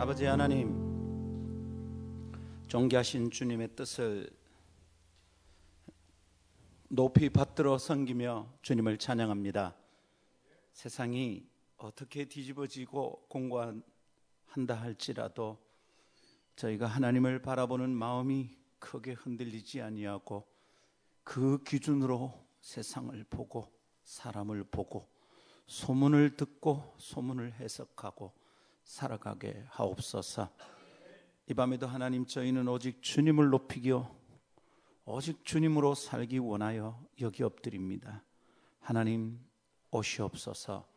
아버지 하나님 존귀하신 주님의 뜻을 높이 받들어 섬기며 주님을 찬양합니다. 세상이 어떻게 뒤집어지고 공고한다 할지라도 저희가 하나님을 바라보는 마음이 크게 흔들리지 아니하고 그 기준으로 세상을 보고 사람을 보고 소문을 듣고 소문을 해석하고 살아가게 하옵소서. 이 밤에도 하나님 저희는 오직 주님을 높이기요 오직 주님으로 살기 원하여 여기 엎드립니다. 하나님 오시옵소서.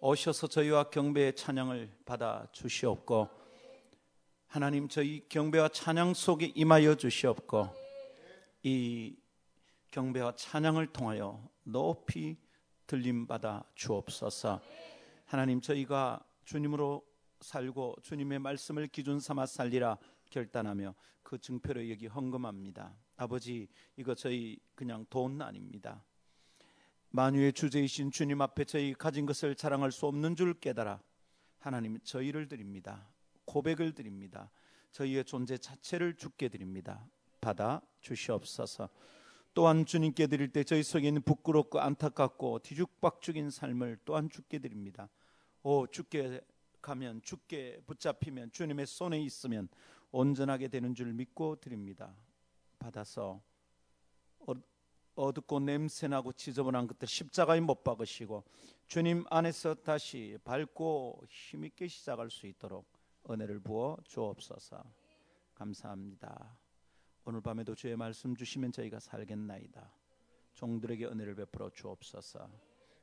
오셔서 저희와 경배의 찬양을 받아 주시옵고 하나님 저희 경배와 찬양 속에 임하여 주시옵고 이 경배와 찬양을 통하여 높이 들림 받아 주옵소서. 하나님 저희가 주님으로 살고 주님의 말씀을 기준 삼아 살리라 결단하며 그 증표를 여기 헌금합니다. 아버지 이거 저희 그냥 돈 아닙니다. 만유의 주제이신 주님 앞에 저희 가진 것을 자랑할 수 없는 줄 깨달아 하나님 저희를 드립니다. 고백을 드립니다. 저희의 존재 자체를 주께 드립니다. 받아 주시옵소서. 또한 주님께 드릴 때 저희 속에 있는 부끄럽고 안타깝고 뒤죽박죽인 삶을 또한 주께 드립니다. 오 주께 가면 주께 붙잡히면 주님의 손에 있으면 온전하게 되는 줄 믿고 드립니다. 받아서 어둡고 냄새나고 지저분한 것들 십자가에 못 박으시고 주님 안에서 다시 밝고 힘있게 시작할 수 있도록 은혜를 부어 주옵소서. 감사합니다. 오늘 밤에도 주의 말씀 주시면 저희가 살겠나이다. 종들에게 은혜를 베풀어 주옵소서.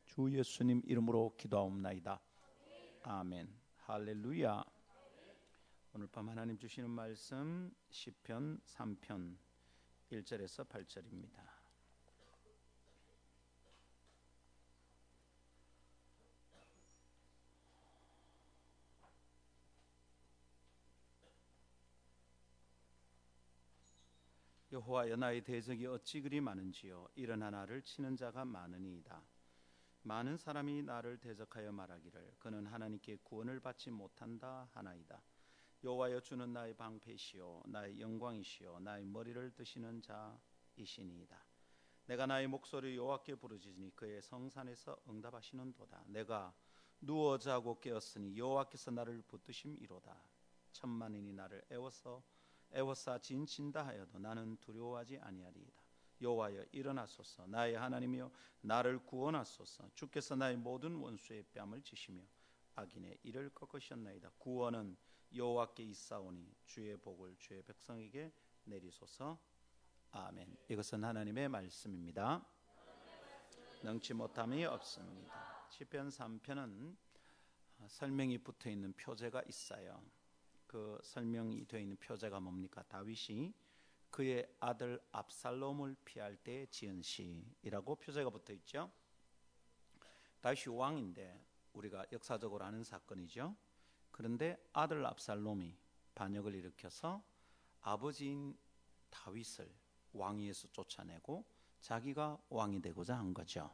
주 예수님 이름으로 기도하옵나이다. 아멘. 할렐루야. 오늘 밤 하나님 주시는 말씀 시편 3편 1절에서 8절입니다. 여호와여 나의 대적이 어찌 그리 많은지요 이런 하나를 치는 자가 많으니이다 많은 사람이 나를 대적하여 말하기를 그는 하나님께 구원을 받지 못한다 하나이다. 여호와여 주는 나의 방패시요 나의 영광이시요 나의 머리를 드시는 자이시니이다. 내가 나의 목소리 여호와께 부르짖으니 그의 성산에서 응답하시는도다. 내가 누워 자고 깨었으니 여호와께서 나를 붙드심이로다. 천만인이 나를 애워서 애워싸 진친다 하여도 나는 두려워하지 아니하리이다. 여호와여 일어나소서 나의 하나님이여 나를 구원하소서 주께서 나의 모든 원수의 뺨을 치시며 악인의 이를 꺾으셨나이다. 구원은 여호와께 있사오니 주의 복을 주의 백성에게 내리소서. 아멘. 이것은 하나님의 말씀입니다. 능치 못함이 없습니다. 시편 3편은 설명이 붙어 있는 표제가 있어요. 그 설명이 되어 있는 표제가 뭡니까? 다윗이 그의 아들 압살롬을 피할 때 지은 시이라고 표제가 붙어 있죠. 다윗이 왕인데 우리가 역사적으로 아는 사건이죠. 그런데 아들 압살롬이 반역을 일으켜서 아버지인 다윗을 왕위에서 쫓아내고 자기가 왕이 되고자 한 거죠.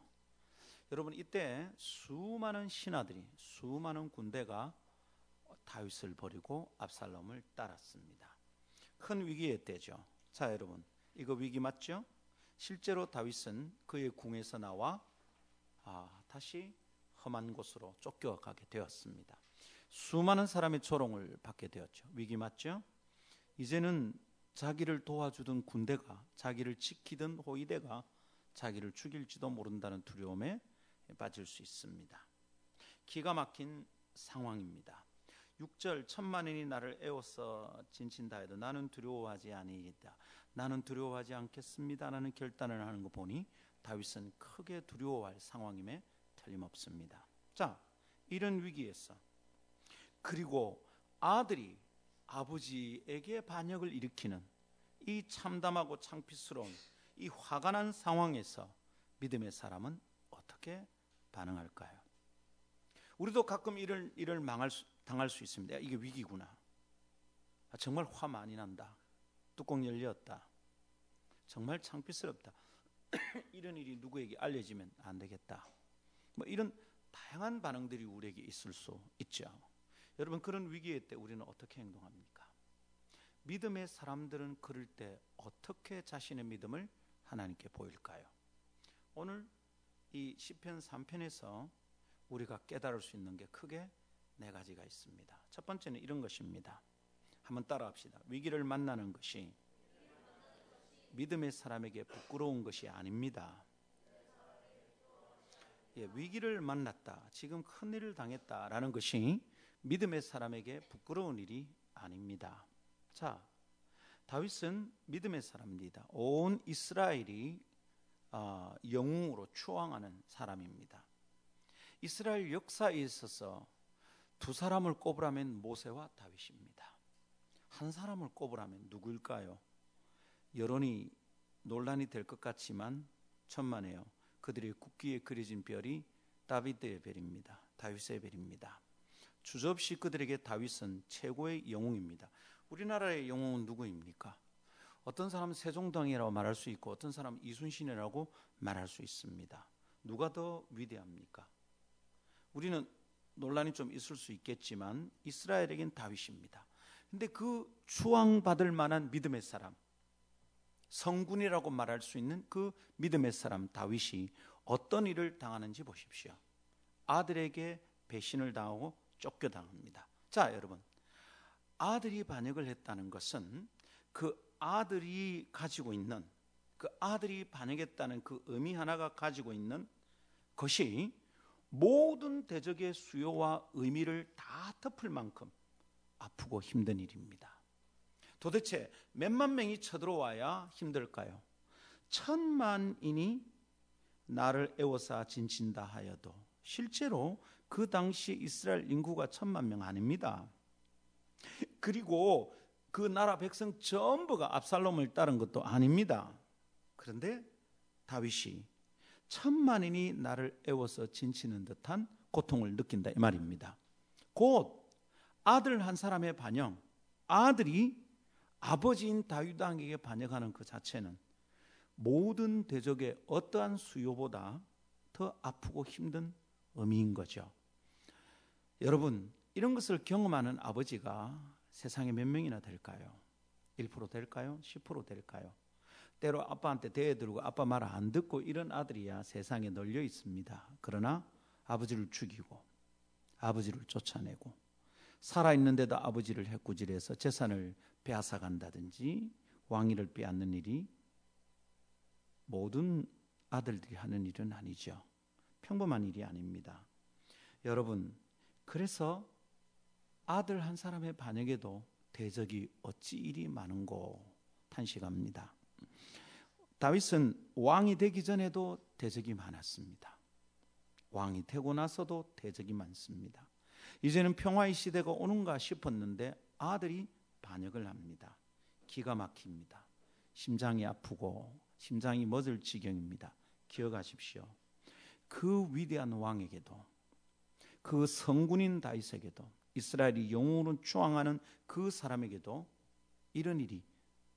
여러분 이때 수많은 신하들이 수많은 군대가 다윗을 버리고 압살롬을 따랐습니다. 큰 위기에 때죠. 자, 여러분, 이거 위기 맞죠? 실제로 다윗은 그의 궁에서 나와 아, 다시 험한 곳으로 쫓겨가게 되었습니다. 수많은 사람의 조롱을 받게 되었죠. 위기 맞죠? 이제는 자기를 도와주던 군대가 자기를 지키던 호위대가 자기를 죽일지도 모른다는 두려움에 빠질 수 있습니다. 기가 막힌 상황입니다. 6절 천만인이 나를 애워서 진친다 해도 나는 두려워하지 아니이다. 나는 두려워하지 않겠습니다라는 결단을 하는 거 보니 다윗은 크게 두려워할 상황임에 틀림없습니다. 자, 이런 위기에서 그리고 아들이 아버지에게 반역을 일으키는 이 참담하고 창피스러운 이 화가 난 상황에서 믿음의 사람은 어떻게 반응할까요? 우리도 가끔 이를 이를 망할 수, 당할 수 있습니다. 이게 위기구나. 아, 정말 화 많이 난다. 뚜껑 열렸다. 정말 창피스럽다. 이런 일이 누구에게 알려지면 안 되겠다. 뭐 이런 다양한 반응들이 우리에게 있을 수 있죠. 여러분 그런 위기의 때 우리는 어떻게 행동합니까? 믿음의 사람들은 그럴 때 어떻게 자신의 믿음을 하나님께 보일까요? 오늘 이 시편 3편에서 우리가 깨달을 수 있는 게 크게 네 가지가 있습니다. 첫 번째는 이런 것입니다. 한번 따라합시다. 위기를 만나는 것이 믿음의 사람에게 부끄러운 것이 아닙니다. 예, 위기를 만났다. 지금 큰 일을 당했다라는 것이 믿음의 사람에게 부끄러운 일이 아닙니다. 자, 다윗은 믿음의 사람입니다. 온 이스라엘이 어, 영웅으로 추앙하는 사람입니다. 이스라엘 역사에 있어서 두 사람을 꼽으라면 모세와 다윗입니다. 한 사람을 꼽으라면 누구일까요? 여론이 논란이 될 것 같지만 천만에요. 그들의 국기에 그려진 별이 다윗의 별입니다. 다윗의 별입니다. 주저없이 그들에게 다윗은 최고의 영웅입니다. 우리나라의 영웅은 누구입니까? 어떤 사람은 세종당이라고 말할 수 있고 어떤 사람은 이순신이라고 말할 수 있습니다. 누가 더 위대합니까? 우리는 논란이 좀 있을 수 있겠지만 이스라엘에겐 다윗입니다. 근데 그 추앙받을 만한 믿음의 사람 성군이라고 말할 수 있는 그 믿음의 사람 다윗이 어떤 일을 당하는지 보십시오. 아들에게 배신을 당하고 쫓겨당합니다. 자, 여러분. 아들이 반역을 했다는 것은 그 아들이 가지고 있는 그 아들이 반역했다는 그 의미 하나가 가지고 있는 것이 모든 대적의 수요와 의미를 다 덮을 만큼 아프고 힘든 일입니다. 도대체 몇만 명이 쳐들어와야 힘들까요? 천만인이 나를 애워싸 진친다 하여도 실제로 그 당시 이스라엘 인구가 천만 명 아닙니다. 그리고 그 나라 백성 전부가 압살롬을 따른 것도 아닙니다. 그런데 다윗이 천만인이 나를 애워서 진치는 듯한 고통을 느낀다 이 말입니다. 곧 아들 한 사람의 반영, 아들이 아버지인 다윗 왕에게 반역하는 그 자체는 모든 대적의 어떠한 수요보다 더 아프고 힘든 의미인 거죠. 여러분, 이런 것을 경험하는 아버지가 세상에 몇 명이나 될까요? 1% 될까요? 10% 될까요? 때로 아빠한테 대들고 아빠 말 안 듣고 이런 아들이야 세상에 널려 있습니다. 그러나 아버지를 죽이고 아버지를 쫓아내고 살아있는데도 아버지를 해꾸질해서 재산을 빼앗아 간다든지 왕위를 빼앗는 일이 모든 아들들이 하는 일은 아니죠. 평범한 일이 아닙니다. 여러분, 그래서 아들 한 사람의 반역에도 대적이 어찌 일이 많은고 탄식합니다. 다윗은 왕이 되기 전에도 대적이 많았습니다. 왕이 되고 나서도 대적이 많습니다. 이제는 평화의 시대가 오는가 싶었는데 아들이 반역을 합니다. 기가 막힙니다. 심장이 아프고 심장이 멎을 지경입니다. 기억하십시오. 그 위대한 왕에게도 그 성군인 다윗에게도 이스라엘이 영웅으로 추앙하는 그 사람에게도 이런 일이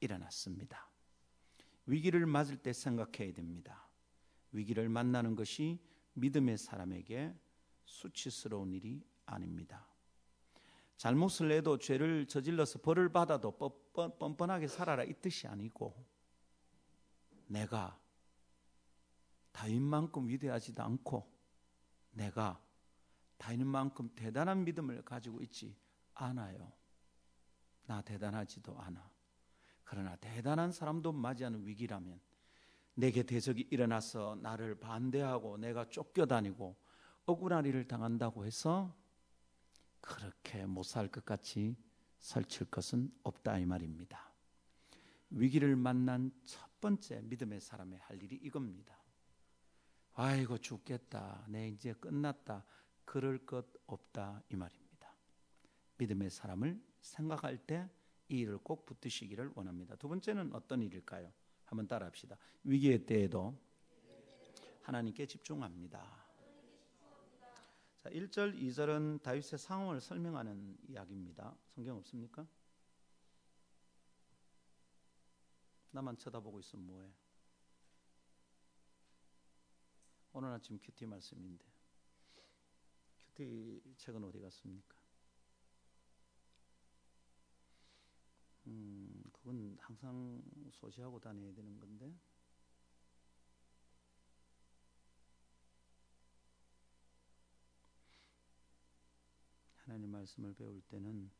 일어났습니다. 위기를 맞을 때 생각해야 됩니다. 위기를 만나는 것이 믿음의 사람에게 수치스러운 일이 아닙니다. 잘못을 해도 죄를 저질러서 벌을 받아도 뻔뻔하게 살아라 이 뜻이 아니고 내가 다윗만큼 위대하지도 않고 내가 다윗만큼 대단한 믿음을 가지고 있지 않아요. 나 대단하지도 않아. 그러나 대단한 사람도 맞이하는 위기라면 내게 대적이 일어나서 나를 반대하고 내가 쫓겨다니고 억울한 일을 당한다고 해서 그렇게 못 살 것 같이 설칠 것은 없다 이 말입니다. 위기를 만난 첫 번째 믿음의 사람의 할 일이 이겁니다. 아이고 죽겠다. 내 이제 끝났다. 그럴 것 없다 이 말입니다. 믿음의 사람을 생각할 때 이 일을 꼭 붙드시기를 원합니다. 두 번째는 어떤 일일까요? 한번 따라합시다. 위기의 때에도 하나님께 집중합니다. 자, 1절, 2절은 다윗의 상황을 설명하는 이야기입니다. 성경 없습니까? 나만 쳐다보고 있으면 뭐해? 오늘 아침 큐티 말씀인데 큐티 책은 어디 갔습니까? 그건 항상 소지하고 다녀야 되는 건데. 하나님 말씀을 배울 때는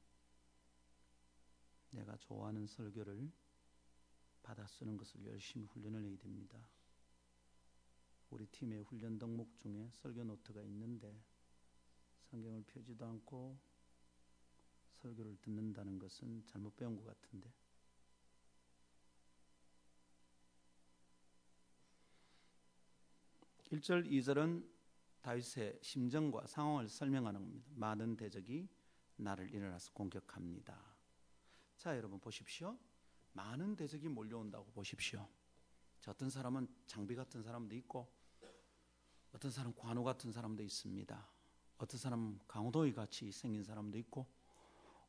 내가 좋아하는 설교를 받아 쓰는 것을 열심히 훈련을 해야 됩니다. 우리 팀의 훈련 덕목 중에 설교 노트가 있는데 성경을 펴지도 않고 설교를 듣는다는 것은 잘못 배운 것 같은데 1절2절은 다윗의 심정과 상황을 설명하는 겁니다. 많은 대적이 나를 일어나서 공격합니다. 자, 여러분 보십시오. 많은 대적이 몰려온다고 보십시오. 자, 어떤 사람은 장비 같은 사람도 있고 어떤 사람 관우 같은 사람도 있습니다. 어떤 사람 강호도이 같이 생긴 사람도 있고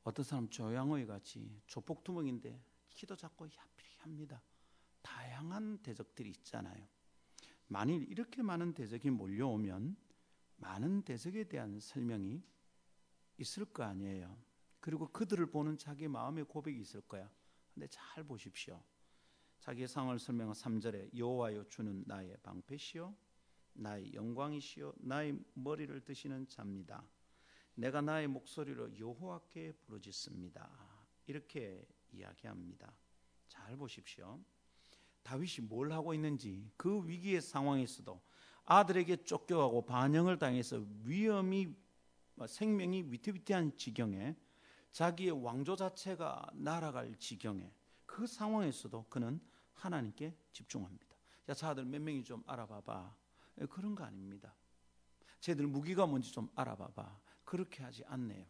어떤 사람 조양호이 같이 조폭두멍인데 키도 작고 야피합니다. 다양한 대적들이 있잖아요. 만일 이렇게 많은 대적이 몰려오면 많은 대적에 대한 설명이 있을 거 아니에요. 그리고 그들을 보는 자기 마음의 고백이 있을 거야. 근데 잘 보십시오. 자기의 상황을 설명한 3절에 여호와여 주는 나의 방패시요 나의 영광이시요 나의 머리를 드시는 자입니다. 내가 나의 목소리로 여호와께 부르짖습니다. 이렇게 이야기합니다. 잘 보십시오. 다윗이 뭘 하고 있는지 그 위기의 상황에서도 아들에게 쫓겨가고 반영을 당해서 위험이 생명이 위태위태한 지경에 자기의 왕조 자체가 날아갈 지경에 그 상황에서도 그는 하나님께 집중합니다. 야, 자들 몇 명이 좀 알아봐봐. 예, 그런 거 아닙니다. 쟤들 무기가 뭔지 좀 알아봐봐. 그렇게 하지 않네요.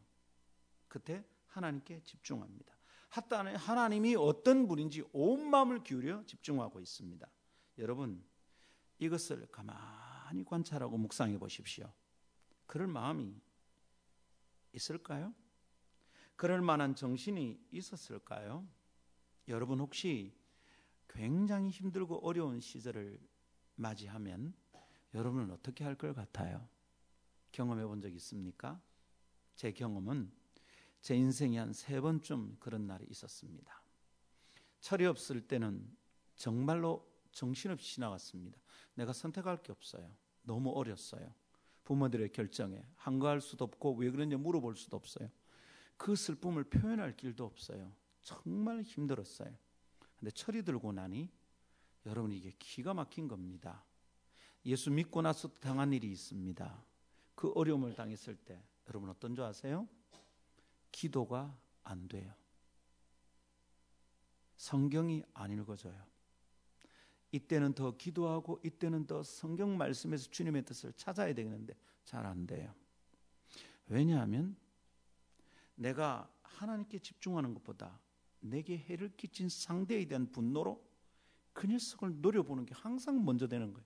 그때 하나님께 집중합니다. 하나님이 어떤 분인지 온 마음을 기울여 집중하고 있습니다. 여러분, 이것을 가만히 관찰하고 묵상해 보십시오. 그럴 마음이 있을까요? 그럴 만한 정신이 있었을까요? 여러분 혹시 굉장히 힘들고 어려운 시절을 맞이하면 여러분은 어떻게 할 것 같아요? 경험해 본 적 있습니까? 제 경험은 제 인생에 한 세 번쯤 그런 날이 있었습니다. 철이 없을 때는 정말로 정신없이 지나갔습니다. 내가 선택할 게 없어요. 너무 어렸어요. 부모들의 결정에 한가할 수도 없고 왜 그런지 물어볼 수도 없어요. 그 슬픔을 표현할 길도 없어요. 정말 힘들었어요. 근데 철이 들고 나니 여러분 이게 기가 막힌 겁니다. 예수 믿고 나서 당한 일이 있습니다. 그 어려움을 당했을 때 여러분 어떤 줄 아세요? 기도가 안 돼요. 성경이 안 읽어져요. 이때는 더 기도하고 이때는 더 성경 말씀에서 주님의 뜻을 찾아야 되는데 잘 안 돼요. 왜냐하면 내가 하나님께 집중하는 것보다 내게 해를 끼친 상대에 대한 분노로 그 녀석을 노려보는 게 항상 먼저 되는 거예요.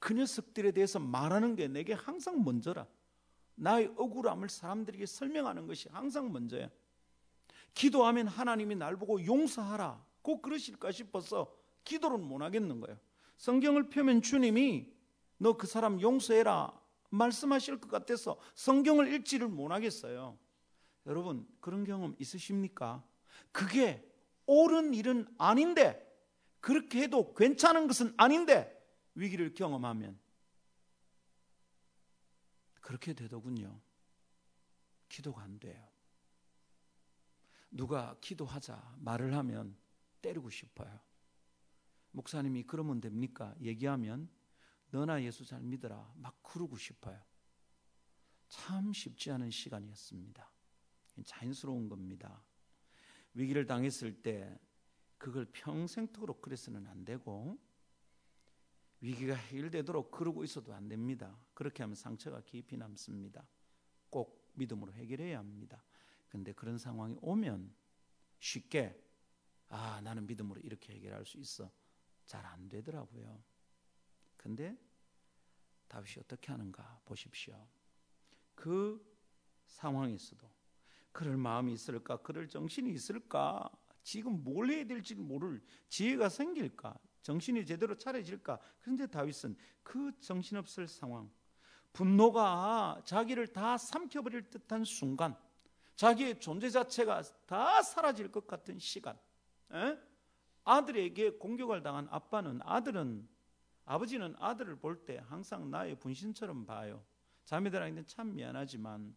그 녀석들에 대해서 말하는 게 내게 항상 먼저라. 나의 억울함을 사람들에게 설명하는 것이 항상 먼저야. 기도하면 하나님이 날 보고 용서하라. 꼭 그러실까 싶어서 기도를 못 하겠는 거예요. 성경을 펴면 주님이 너 그 사람 용서해라 말씀하실 것 같아서 성경을 읽지를 못 하겠어요. 여러분 그런 경험 있으십니까? 그게 옳은 일은 아닌데 그렇게 해도 괜찮은 것은 아닌데 위기를 경험하면 그렇게 되더군요. 기도가 안 돼요. 누가 기도하자 말을 하면 때리고 싶어요. 목사님이 그러면 됩니까? 얘기하면 너나 예수 잘 믿어라. 막 그러고 싶어요. 참 쉽지 않은 시간이었습니다. 자연스러운 겁니다. 위기를 당했을 때 그걸 평생토록 그래서는 안 되고 위기가 해결되도록 그러고 있어도 안 됩니다. 그렇게 하면 상처가 깊이 남습니다. 꼭 믿음으로 해결해야 합니다. 근데 그런 상황이 오면 쉽게 아, 나는 믿음으로 이렇게 해결할 수 있어. 잘 안 되더라고요. 근데 다윗이 어떻게 하는가 보십시오. 그 상황에서도 그럴 마음이 있을까? 그럴 정신이 있을까? 지금 뭘 해야 될지 모를 지혜가 생길까? 정신이 제대로 차려질까? 그런데 다윗은 그 정신없을 상황, 분노가 자기를 다 삼켜버릴 듯한 순간, 자기의 존재 자체가 다 사라질 것 같은 시간. 에? 아들에게 공격을 당한 아빠는 아들은 아버지는 아들을 볼 때 항상 나의 분신처럼 봐요. 자매들한테는 참 미안하지만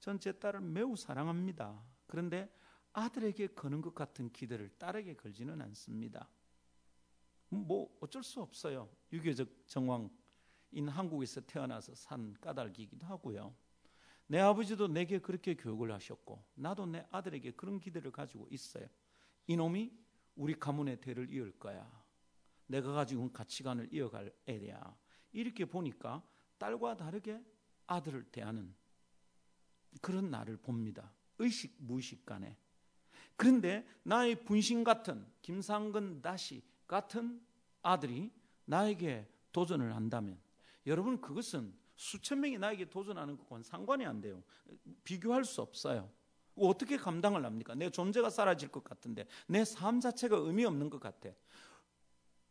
전 제 딸을 매우 사랑합니다. 그런데 아들에게 거는 것 같은 기대를 딸에게 걸지는 않습니다. 뭐 어쩔 수 없어요. 유교적 정황인 한국에서 태어나서 산 까닭이기도 하고요. 내 아버지도 내게 그렇게 교육을 하셨고 나도 내 아들에게 그런 기대를 가지고 있어요. 이놈이 우리 가문의 대를 이을 거야. 내가 가지고 온 가치관을 이어갈 애야. 이렇게 보니까 딸과 다르게 아들을 대하는 그런 나를 봅니다. 의식 무의식 간에. 그런데 나의 분신 같은 김상근 다시 같은 아들이 나에게 도전을 한다면 여러분 그것은 수천 명이 나에게 도전하는 것과는 상관이 안 돼요. 비교할 수 없어요. 어떻게 감당을 합니까? 내 존재가 사라질 것 같은데 내 삶 자체가 의미 없는 것 같아.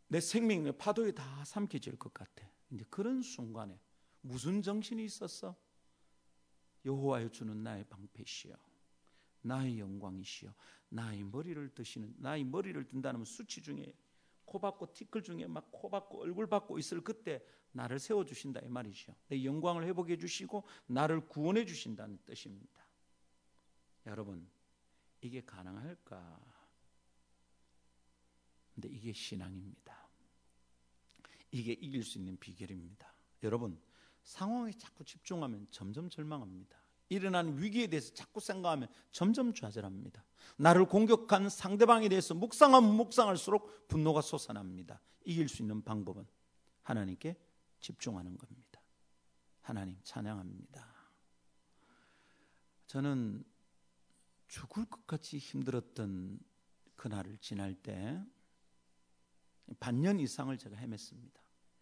내 생명의 파도에 다 삼켜질 것 같아. 이제 그런 순간에 무슨 정신이 있었어? 여호와여 주는 나의 방패시여 나의 영광이시여 나의 머리를 드시는 나의 머리를 든다는 수치 중에 코 박고 티끌 중에 막 코 박고 얼굴 박고 있을 그때 나를 세워 주신다 이 말이죠. 내 영광을 회복해 주시고 나를 구원해 주신다는 뜻입니다. 여러분 이게 가능할까? 근데 이게 신앙입니다. 이게 이길 수 있는 비결입니다. 여러분 상황에 자꾸 집중하면 점점 절망합니다. 일어난 위기에 대해서 자꾸 생각하면 점점 좌절합니다. 나를 공격한 상대방에 대해서 묵상하면 묵상할수록 분노가 솟아납니다. 이길 수 있는 방법은 하나님께 집중하는 겁니다. 하나님 찬양합니다. 저는 죽을 것 같이 힘들었던 그날을 지날 때 반년 이상을 제가 헤맸습니다.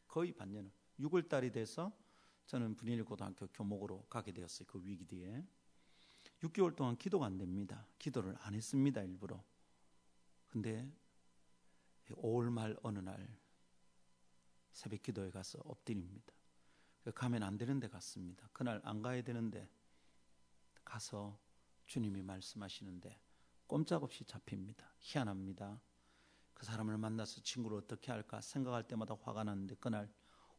거의 반년을. 6월 달이 돼서 저는 분일 고등학교 교목으로 가게 되었어요. 그 위기 뒤에. 6개월 동안 기도가 안 됩니다. 기도를 안 했습니다. 일부러. 근데 5월 말 어느 날 새벽 기도에 가서 엎드립니다. 가면 안 되는데 갔습니다. 그날 안 가야 되는데 가서 주님이 말씀하시는데 꼼짝없이 잡힙니다. 희한합니다. 그 사람을 만나서 친구를 어떻게 할까 생각할 때마다 화가 나는데 그날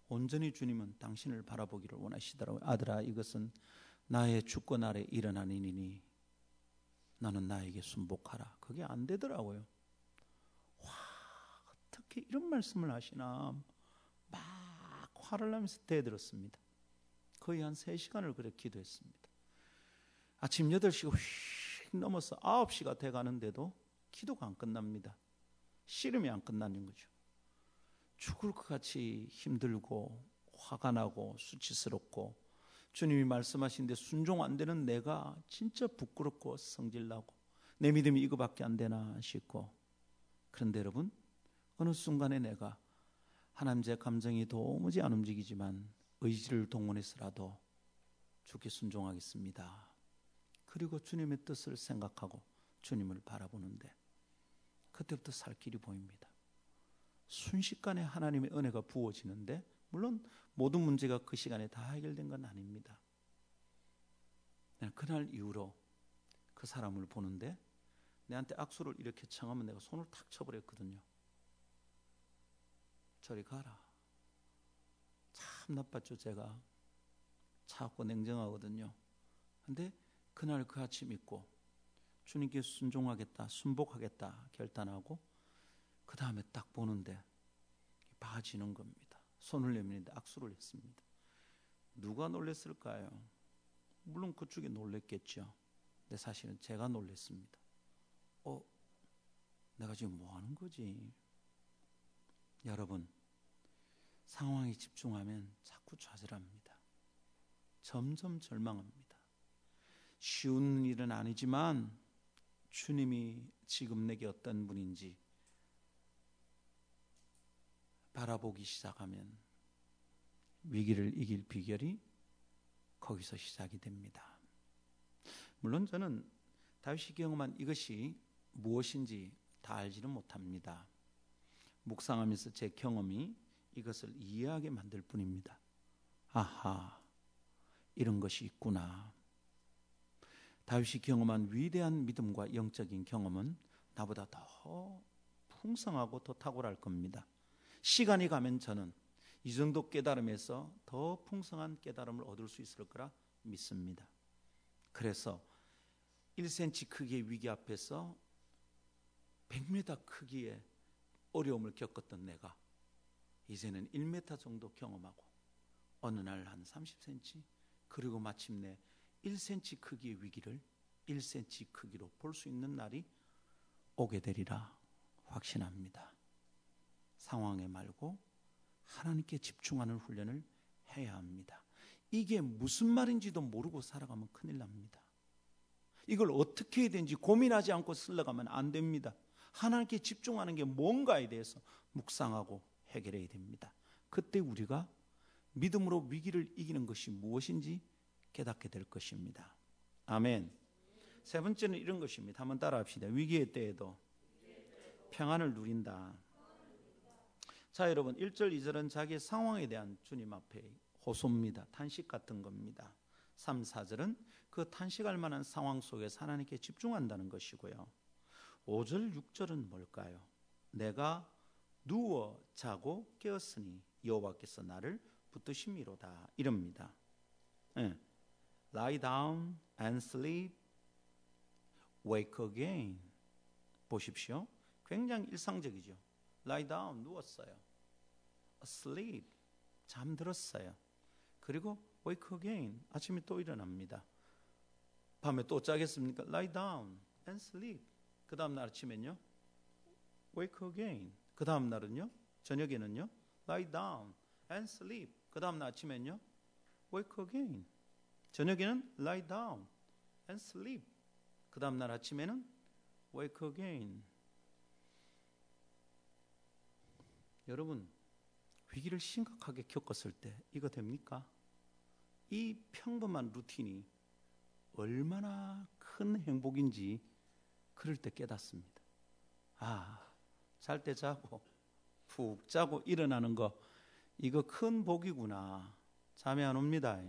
온전히 주님은 당신을 바라보기를 원하시더라고요. 아들아 이것은 나의 주권 아래 일어난 일이니 너는 나에게 순복하라. 그게 안 되더라고요. 와 어떻게 이런 말씀을 하시나 막 화를 나면서 대들었습니다. 거의 한 3시간을 그렇게 기도했습니다. 아침 8시가 휙 넘어서 9시가 돼 가는데도 기도가 안 끝납니다. 씨름이 안 끝나는 거죠. 죽을 것 같이 힘들고 화가 나고 수치스럽고 주님이 말씀하신 데 순종 안 되는 내가 진짜 부끄럽고 성질나고 내 믿음이 이거밖에 안 되나 싶고 그런데 여러분 어느 순간에 내가 하나님 제 감정이 도무지 안 움직이지만 의지를 동원해서라도 주께 순종하겠습니다. 그리고 주님의 뜻을 생각하고 주님을 바라보는데 그때부터 살 길이 보입니다. 순식간에 하나님의 은혜가 부어지는데 물론 모든 문제가 그 시간에 다 해결된 건 아닙니다. 그날 이후로 그 사람을 보는데 내한테 악수를 이렇게 청하면 내가 손을 탁 쳐버렸거든요. 저리 가라. 참 나빴죠, 제가. 차갑고 냉정하거든요. 근데 그날 그 아침 있고 주님께 순종하겠다, 순복하겠다 결단하고 그 다음에 딱 보는데 봐지는 겁니다. 손을 내미는데 악수를 했습니다. 누가 놀랬을까요? 물론 그쪽이 놀랬겠죠. 근데 사실은 제가 놀랬습니다. 어, 내가 지금 뭐 하는 거지? 여러분, 상황에 집중하면 자꾸 좌절합니다. 점점 절망합니다. 쉬운 일은 아니지만 주님이 지금 내게 어떤 분인지 바라보기 시작하면 위기를 이길 비결이 거기서 시작이 됩니다. 물론 저는 다윗이 경험한 이것이 무엇인지 다 알지는 못합니다. 묵상하면서 제 경험이 이것을 이해하게 만들 뿐입니다. 아하, 이런 것이 있구나. 다윗이 경험한 위대한 믿음과 영적인 경험은 나보다 더 풍성하고 더 탁월할 겁니다. 시간이 가면 저는 이 정도 깨달음에서 더 풍성한 깨달음을 얻을 수 있을 거라 믿습니다. 그래서 1cm 크기의 위기 앞에서 100m 크기의 어려움을 겪었던 내가 이제는 1m 정도 경험하고 어느 날 한 30cm 그리고 마침내 1cm 크기의 위기를 1cm 크기로 볼 수 있는 날이 오게 되리라 확신합니다. 상황에 말고 하나님께 집중하는 훈련을 해야 합니다. 이게 무슨 말인지도 모르고 살아가면 큰일 납니다. 이걸 어떻게 해야 되는지 고민하지 않고 쓸러가면 안 됩니다. 하나님께 집중하는 게 뭔가에 대해서 묵상하고 해결해야 됩니다. 그때 우리가 믿음으로 위기를 이기는 것이 무엇인지 깨닫게 될 것입니다. 아멘. 세 번째는 이런 것입니다. 한번 따라 합시다. 위기의 때에도 평안을 누린다. 자, 여러분, 1절, 2절은 자기 상황에 대한 주님 앞에 호소입니다. 탄식 같은 겁니다. 3, 4절은 그 탄식할 만한 상황 속에서 하나님께 집중한다는 것이고요. 5절, 6절은 뭘까요? 내가 누워 자고 깨었으니 여호와께서 나를 붙드심이로다 이럽니다. 네. Lie down and sleep, wake again. 보십시오. 굉장히 일상적이죠. Lie down 누웠어요. Asleep 잠들었어요. 그리고 wake again 아침에 또 일어납니다. 밤에 또 자겠습니까? Lie down and sleep. 그 다음 날 아침엔요. Wake again. 그 다음 날은요. 저녁에는요. Lie down and sleep. 그 다음 날 아침엔요. Wake again. 저녁에는 lie down and sleep. 그 다음 날 아침에는 wake again. 여러분 위기를 심각하게 겪었을 때 이거 됩니까? 이 평범한 루틴이 얼마나 큰 행복인지 그럴 때 깨닫습니다. 아, 잘 때 자고 푹 자고 일어나는 거 이거 큰 복이구나. 잠이 안 옵니다.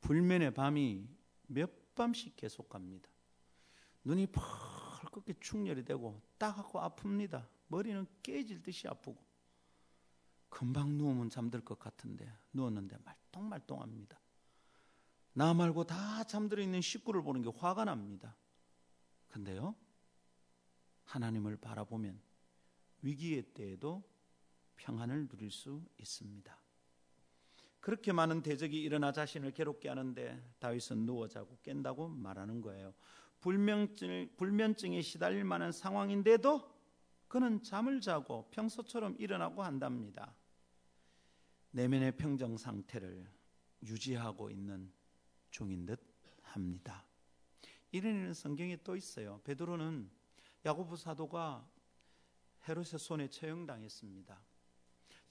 불면의 밤이 몇 밤씩 계속 갑니다. 눈이 펄겋게 충혈이 되고 따갑고 아픕니다. 머리는 깨질 듯이 아프고 금방 누우면 잠들 것 같은데 누웠는데 말똥말똥합니다. 나 말고 다 잠들어 있는 식구를 보는 게 화가 납니다. 근데요, 하나님을 바라보면 위기의 때에도 평안을 누릴 수 있습니다. 그렇게 많은 대적이 일어나 자신을 괴롭게 하는데 다윗은 누워 자고 깬다고 말하는 거예요. 불면증, 불면증에 시달릴 만한 상황인데도 그는 잠을 자고 평소처럼 일어나고 한답니다. 내면의 평정 상태를 유지하고 있는 중인 듯 합니다. 이런 일은 성경에 또 있어요. 베드로는 야고보 사도가 헤롯의 손에 처형당했습니다.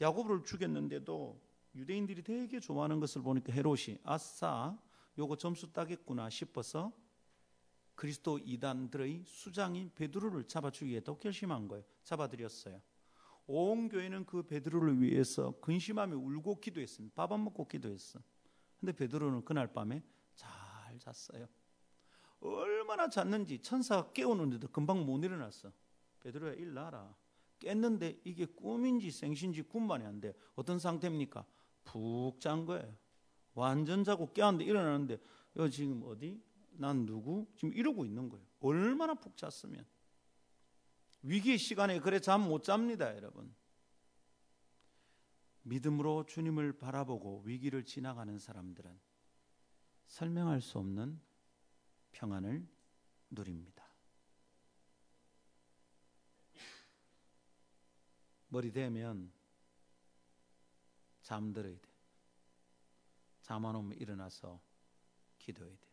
야고보를 죽였는데도 유대인들이 되게 좋아하는 것을 보니까 헤롯이 아싸 요거 점수 따겠구나 싶어서 그리스도 이단들의 수장인 베드로를 잡아 주기에도 결심한 거예요. 잡아들였어요. 온 교회는 그 베드로를 위해서 근심하며 울고 기도했습니다. 밥 안 먹고 기도했어. 근데 베드로는 그날 밤에 잘 잤어요. 얼마나 잤는지 천사가 깨우는데도 금방 못 일어났어. 베드로야 일나라. 깼는데 이게 꿈인지 생신지 꿈만이 안 돼. 어떤 상태입니까? 푹 잔 거예요. 완전 자고 깨었는데 일어나는데 여 지금 어디? 난 누구? 지금 이러고 있는 거예요. 얼마나 푹 잤으면. 위기의 시간에 그래 잠 못 잡니다, 여러분. 믿음으로 주님을 바라보고 위기를 지나가는 사람들은 설명할 수 없는 평안을 누립니다. 머리 대면 잠들어야 돼. 잠 안 오면 일어나서 기도해야 돼.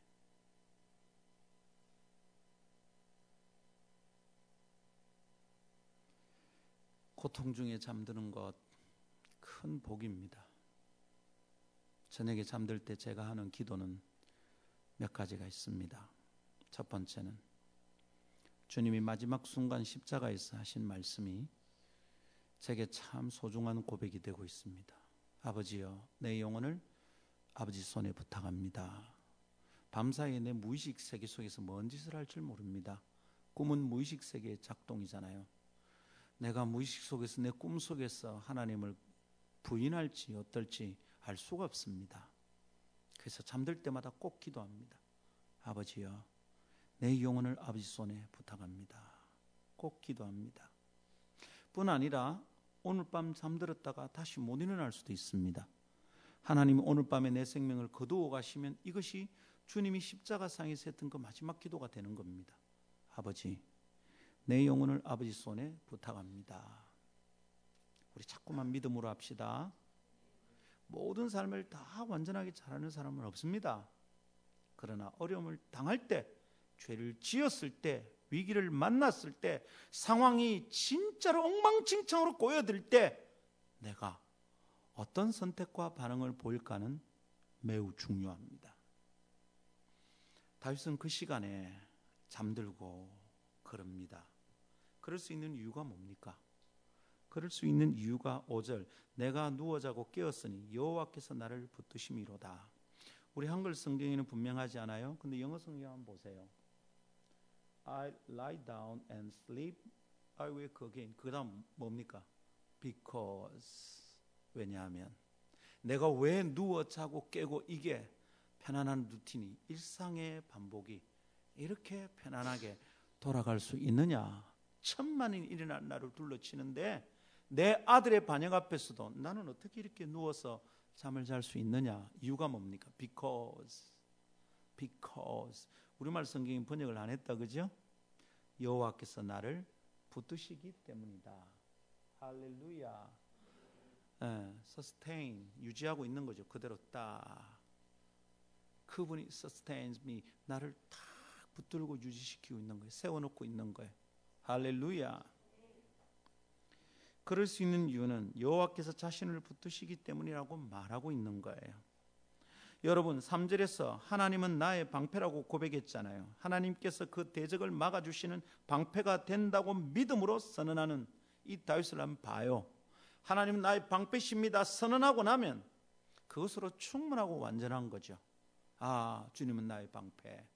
고통 중에 잠드는 것 큰 복입니다. 저녁에 잠들 때 제가 하는 기도는 몇 가지가 있습니다. 첫 번째는 주님이 마지막 순간 십자가에서 하신 말씀이 제게 참 소중한 고백이 되고 있습니다. 아버지여, 내 영혼을 아버지 손에 부탁합니다. 밤사이에 내 무의식 세계 속에서 뭔 짓을 할 줄 모릅니다. 꿈은 무의식 세계의 작동이잖아요. 내가 무의식 속에서 내 꿈 속에서 하나님을 부인할지 어떨지 알 수가 없습니다. 그래서 잠들 때마다 꼭 기도합니다. 아버지여, 내 영혼을 아버지 손에 부탁합니다. 꼭 기도합니다. 뿐 아니라 오늘 밤 잠들었다가 다시 못 일어날 수도 있습니다. 하나님 오늘 밤에 내 생명을 거두어 가시면 이것이 주님이 십자가상에서 했던 그 마지막 기도가 되는 겁니다. 아버지, 내 영혼을 아버지 손에 부탁합니다. 우리 자꾸만 믿음으로 합시다. 모든 삶을 다 완전하게 잘하는 사람은 없습니다. 그러나 어려움을 당할 때, 죄를 지었을 때, 위기를 만났을 때, 상황이 진짜로 엉망진창으로 꼬여들 때, 내가 어떤 선택과 반응을 보일까는 매우 중요합니다. 다윗은 그 시간에 잠들고 그럽니다. 그럴 수 있는 이유가 뭡니까? 그럴 수 있는 이유가 5절 내가 누워 자고 깨었으니 여호와께서 나를 붙드심이로다. 우리 한글 성경에는 분명하지 않아요. 근데 영어 성경 한번 보세요. I lie down and sleep. I wake again. 그다음 뭡니까? Because 왜냐하면 내가 왜 누워 자고 깨고 이게 편안한 루틴이 일상의 반복이 이렇게 편안하게 돌아갈 수 있느냐? 천만인 일어난 날을 둘러치는데 내 아들의 반역 앞에서도 나는 어떻게 이렇게 누워서 잠을 잘 수 있느냐? 이유가 뭡니까? Because, because 우리말 성경이 번역을 안 했다 그죠? 여호와께서 나를 붙드시기 때문이다. 할렐루야. 예, sustain 유지하고 있는 거죠. 그대로 딱 그분이 sustains me 나를 딱 붙들고 유지시키고 있는 거예요. 세워놓고 있는 거예요. 할렐루야. 그럴 수 있는 이유는 여호와께서 자신을 붙드시기 때문이라고 말하고 있는 거예요. 여러분 3절에서 하나님은 나의 방패라고 고백했잖아요. 하나님께서 그 대적을 막아 주시는 방패가 된다고 믿음으로 선언하는 이 다윗을 한번 봐요. 하나님은 나의 방패십니다. 선언하고 나면 그것으로 충분하고 완전한 거죠. 아, 주님은 나의 방패.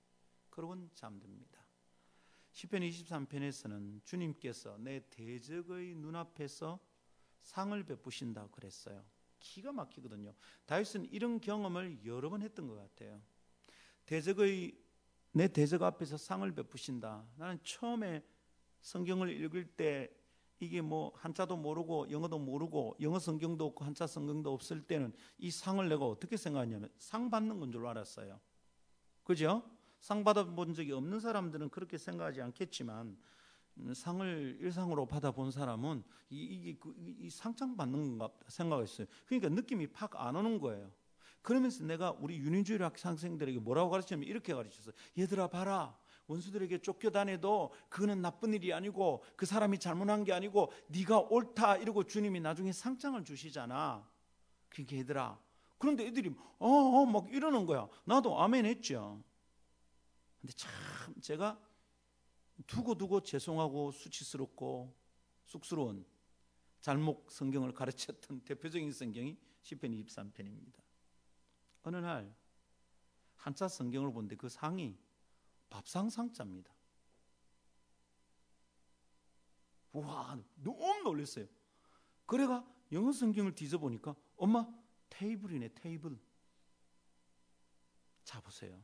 그러곤 잠듭니다. 시편 23편에서는 주님께서 내 대적의 눈앞에서 상을 베푸신다 그랬어요. 기가 막히거든요. 다윗은 이런 경험을 여러 번 했던 것 같아요. 대적의 내 대적 앞에서 상을 베푸신다. 나는 처음에 성경을 읽을 때 이게 뭐 한자도 모르고 영어도 모르고 영어 성경도 없고 한자 성경도 없을 때는 이 상을 내가 어떻게 생각하냐면 상 받는 건 줄 알았어요. 그죠? 상 받아본 적이 없는 사람들은 그렇게 생각하지 않겠지만 음, 상을 일상으로 받아본 사람은 이, 이게 그, 이 상장 받는 건가 생각했어요. 그러니까 느낌이 팍 안 오는 거예요. 그러면서 내가 우리 윤인주의 학생들에게 뭐라고 가르치냐면 이렇게 가르쳤어요. 얘들아 봐라. 원수들에게 쫓겨다녀도 그거는 나쁜 일이 아니고 그 사람이 잘못한 게 아니고 네가 옳다 이러고 주님이 나중에 상장을 주시잖아. 그러니까 얘들아. 그런데 애들이 어막 어, 이러는 거야. 나도 아멘 했죠. 근데 참 제가 두고 두고 죄송하고 수치스럽고 쑥스러운 잘못 성경을 가르쳤던 대표적인 성경이 시편 23편입니다. 어느 날 한자 성경을 보는데 그 상이 밥상 상자입니다. 와, 너무 놀랐어요. 그래가 영어 성경을 뒤져보니까 엄마 테이블이네, 테이블. 자 보세요.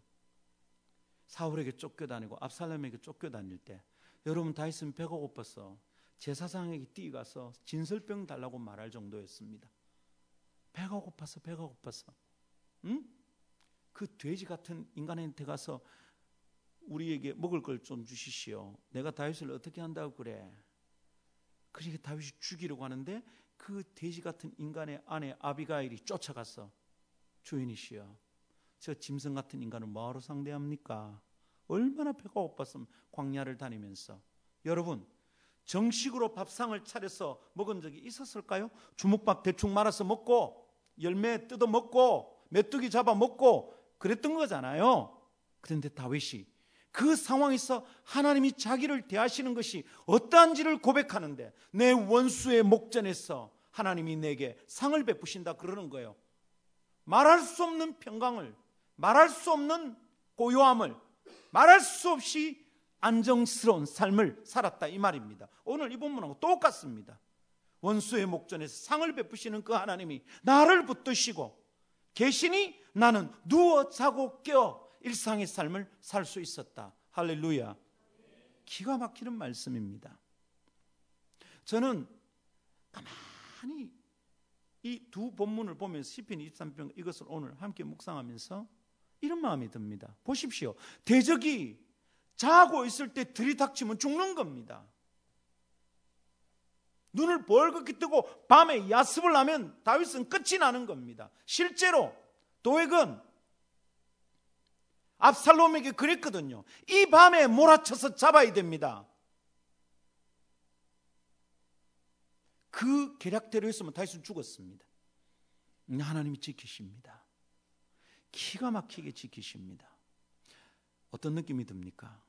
사울에게 쫓겨다니고 압살롬에게 쫓겨다닐 때 여러분 다윗은 배가 고팠어. 제사장에게 뛰어가서 진설병 달라고 말할 정도였습니다. 배가 고파서 배가 고파서. 응? 그 돼지 같은 인간한테 가서 우리에게 먹을 걸 좀 주시시오. 내가 다윗을 어떻게 한다고 그래? 그러니까 다윗이 죽이려고 하는데 그 돼지 같은 인간의 아내 아비가일이 쫓아갔어. 주인이시여. 저 짐승 같은 인간을 뭐하러 상대합니까? 얼마나 배가 고팠으면 광야를 다니면서. 여러분, 정식으로 밥상을 차려서 먹은 적이 있었을까요? 주먹밥 대충 말아서 먹고 열매 뜯어 먹고 메뚜기 잡아 먹고 그랬던 거잖아요. 그런데 다윗이 그 상황에서 하나님이 자기를 대하시는 것이 어떠한지를 고백하는데 내 원수의 목전에서 하나님이 내게 상을 베푸신다 그러는 거예요. 말할 수 없는 평강을, 말할 수 없는 고요함을 말할 수 없이 안정스러운 삶을 살았다 이 말입니다. 오늘 이 본문하고 똑같습니다. 원수의 목전에서 상을 베푸시는 그 하나님이 나를 붙드시고 계시니 나는 누워 자고 깨어 일상의 삶을 살 수 있었다. 할렐루야. 기가 막히는 말씀입니다. 저는 가만히 이 두 본문을 보면서 시편 23편 이것을 오늘 함께 묵상하면서 이런 마음이 듭니다. 보십시오. 대적이 자고 있을 때 들이닥치면 죽는 겁니다. 눈을 벌겋게 뜨고 밤에 야습을 하면 다윗은 끝이 나는 겁니다. 실제로 도액은 압살롬에게 그랬거든요. 이 밤에 몰아쳐서 잡아야 됩니다. 그 계략대로 했으면 다윗은 죽었습니다. 하나님이 지키십니다. 기가 막히게 지키십니다. 어떤 느낌이 듭니까?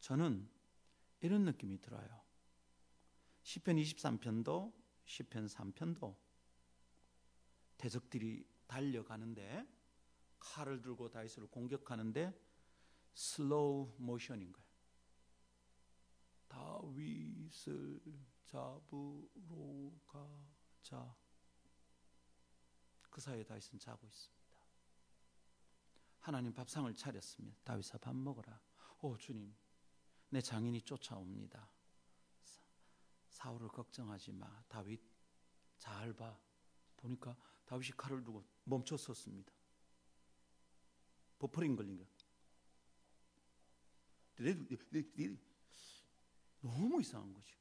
저는 이런 느낌이 들어요. 시편 23편도 시편 3편도 대적들이 달려가는데 칼을 들고 다윗을 공격하는데 슬로우 모션인 거예요. 다윗을 잡으러 가자. 그 사이에 다윗은 자고 있습니다. 하나님 밥상을 차렸습니다. 다윗아 밥 먹어라. 오 주님, 내 장인이 쫓아옵니다. 사울을 걱정하지 마. 다윗 잘 봐. 보니까 다윗이 칼을 두고 멈춰 섰습니다. 버퍼링 걸린 거. 너무 이상한 거지.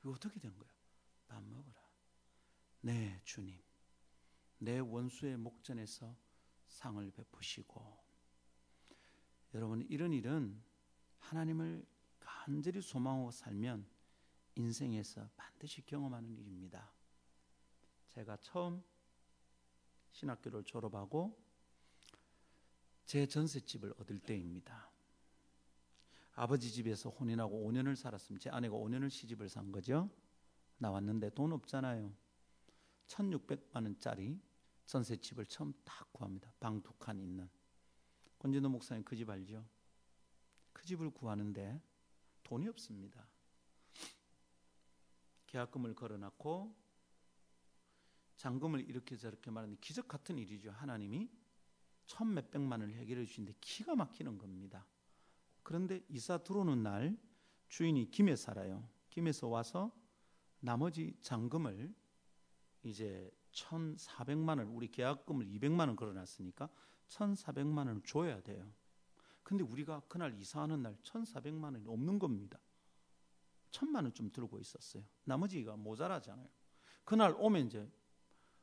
그게 어떻게 된 거야? 밥 먹어라. 네, 주님. 내 원수의 목전에서 상을 베푸시고 여러분 이런 일은 하나님을 간절히 소망하고 살면 인생에서 반드시 경험하는 일입니다. 제가 처음 신학교를 졸업하고 제 전셋집을 얻을 때입니다. 아버지 집에서 혼인하고 5년을 살았습니다. 제 아내가 5년을 시집을 산 거죠. 나왔는데 돈 없잖아요. 1600만 원짜리 전셋집을 처음 딱 구합니다. 방 두 칸 있는. 권진도 목사님 그 집 알죠? 그 집을 구하는데 돈이 없습니다. 계약금을 걸어놨고 잔금을 이렇게 저렇게 말하는 기적 같은 일이죠. 하나님이 천 몇백만 원을 해결해 주시는데 기가 막히는 겁니다. 그런데 이사 들어오는 날 주인이 김에 살아요. 김에서 와서 나머지 잔금을 이제 1,400만 원, 우리 계약금을 200만 원 걸어놨으니까 1,400만 원을 줘야 돼요. 근데 우리가 그날 이사하는 날 1,400만 원이 없는 겁니다. 천만 원 좀 들고 있었어요. 나머지가 모자라잖아요. 그날 오면 이제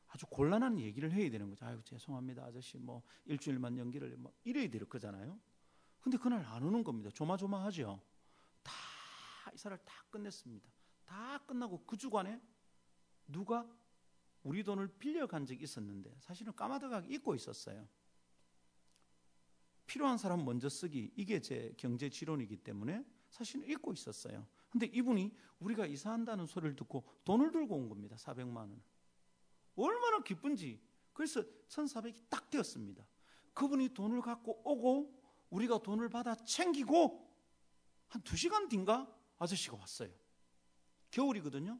아주 곤란한 얘기를 해야 되는 거죠. 아유 죄송합니다 아저씨 뭐 일주일만 연기를 뭐 이래야 될 거잖아요. 근데 그날 안 오는 겁니다. 조마조마하죠. 다 이사를 다 끝냈습니다. 다 끝나고 그 주간에 누가 우리 돈을 빌려간 적이 있었는데 사실은 까마득하게 잊고 있었어요. 필요한 사람 먼저 쓰기 이게 제 경제 지론이기 때문에 사실은 잊고 있었어요. 근데 이분이 우리가 이사한다는 소리를 듣고 돈을 들고 온 겁니다. 400만 원. 얼마나 기쁜지. 그래서 1,400이 딱 되었습니다. 그분이 돈을 갖고 오고 우리가 돈을 받아 챙기고 한 2시간 뒤인가 아저씨가 왔어요. 겨울이거든요.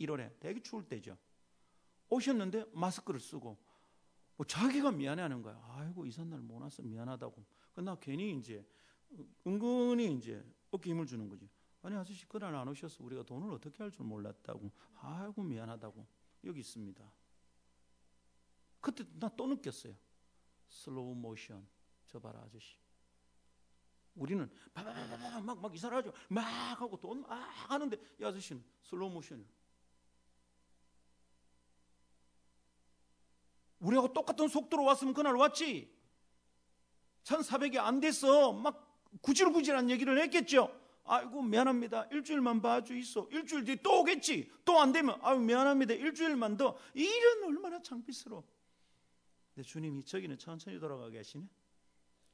1월에 되게 추울 때죠. 오셨는데 마스크를 쓰고 뭐 자기가 미안해하는 거야. 아이고 이삿날 못 왔어 미안하다고. 나 괜히 이제 은근히 이제 어깨 힘을 주는 거지. 아니 아저씨 그날 안 오셔서 우리가 돈을 어떻게 할 줄 몰랐다고. 아이고 미안하다고. 여기 있습니다. 그때 나 또 느꼈어요. 슬로우 모션. 저 봐라 아저씨. 우리는 막, 막 이사를 하죠. 막 하고 돈 막 하는데 이 아저씨는 슬로우 모션이에요. 우리하고 똑같은 속도로 왔으면 그날 왔지. 1400이 안 돼서 막 구질구질한 얘기를 했겠죠. 아이고 미안합니다. 일주일만 봐주 있어. 일주일 뒤에 또 오겠지. 또 안 되면 아유 미안합니다. 일주일만 더. 일은 얼마나 창피스러워. 근데 주님이 저기는 천천히 돌아가 계시네.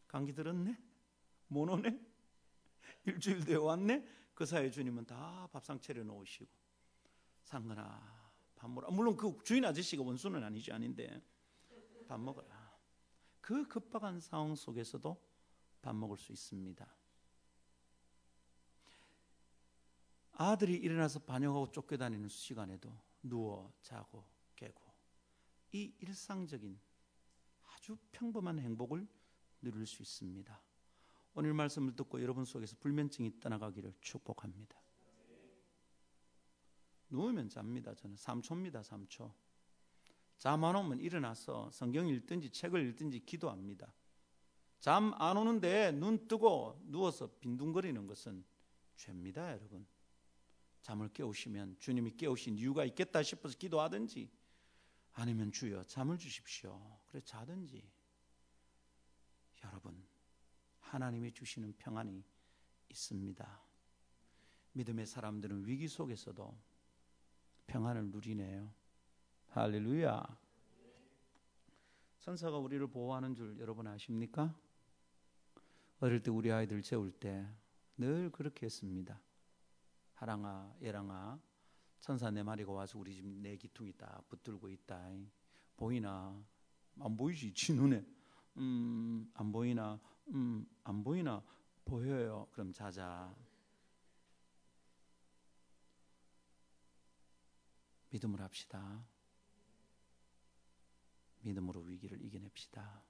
감기 들었네. 못 오네. 일주일 뒤에 왔네. 그 사이에 주님은 다 밥상 차려 놓으시고 상근아 밥 먹으라. 물론 그 주인 아저씨가 원수는 아니지 아닌데 밥 먹어라. 그 급박한 상황 속에서도 밥 먹을 수 있습니다. 아들이 일어나서 반역하고 쫓겨다니는 시간에도 누워 자고 깨고 이 일상적인 아주 평범한 행복을 누릴 수 있습니다. 오늘 말씀을 듣고 여러분 속에서 불면증이 떠나가기를 축복합니다. 누우면 잡니다. 저는 3초입니다. 3초. 잠 안 오면 일어나서 성경 읽든지 책을 읽든지 기도합니다. 잠 안 오는데 눈 뜨고 누워서 빈둥거리는 것은 죄입니다, 여러분. 잠을 깨우시면 주님이 깨우신 이유가 있겠다 싶어서 기도하든지 아니면 주여 잠을 주십시오. 그래 자든지 여러분 하나님이 주시는 평안이 있습니다. 믿음의 사람들은 위기 속에서도 평안을 누리네요. 할렐루야. 천사가 우리를 보호하는 줄 여러분 아십니까? 어릴 때 우리 아이들 재울 때 늘 그렇게 했습니다. 하랑아, 예랑아, 천사 네 마리가 와서 우리 집 내 기둥이 딱 붙들고 있다. 보이나? 안 보이지, 지 눈에. 음, 안 보이나? 음, 안 보이나? 보여요. 그럼 자자. 믿음을 합시다. 믿음으로 위기를 이겨냅시다.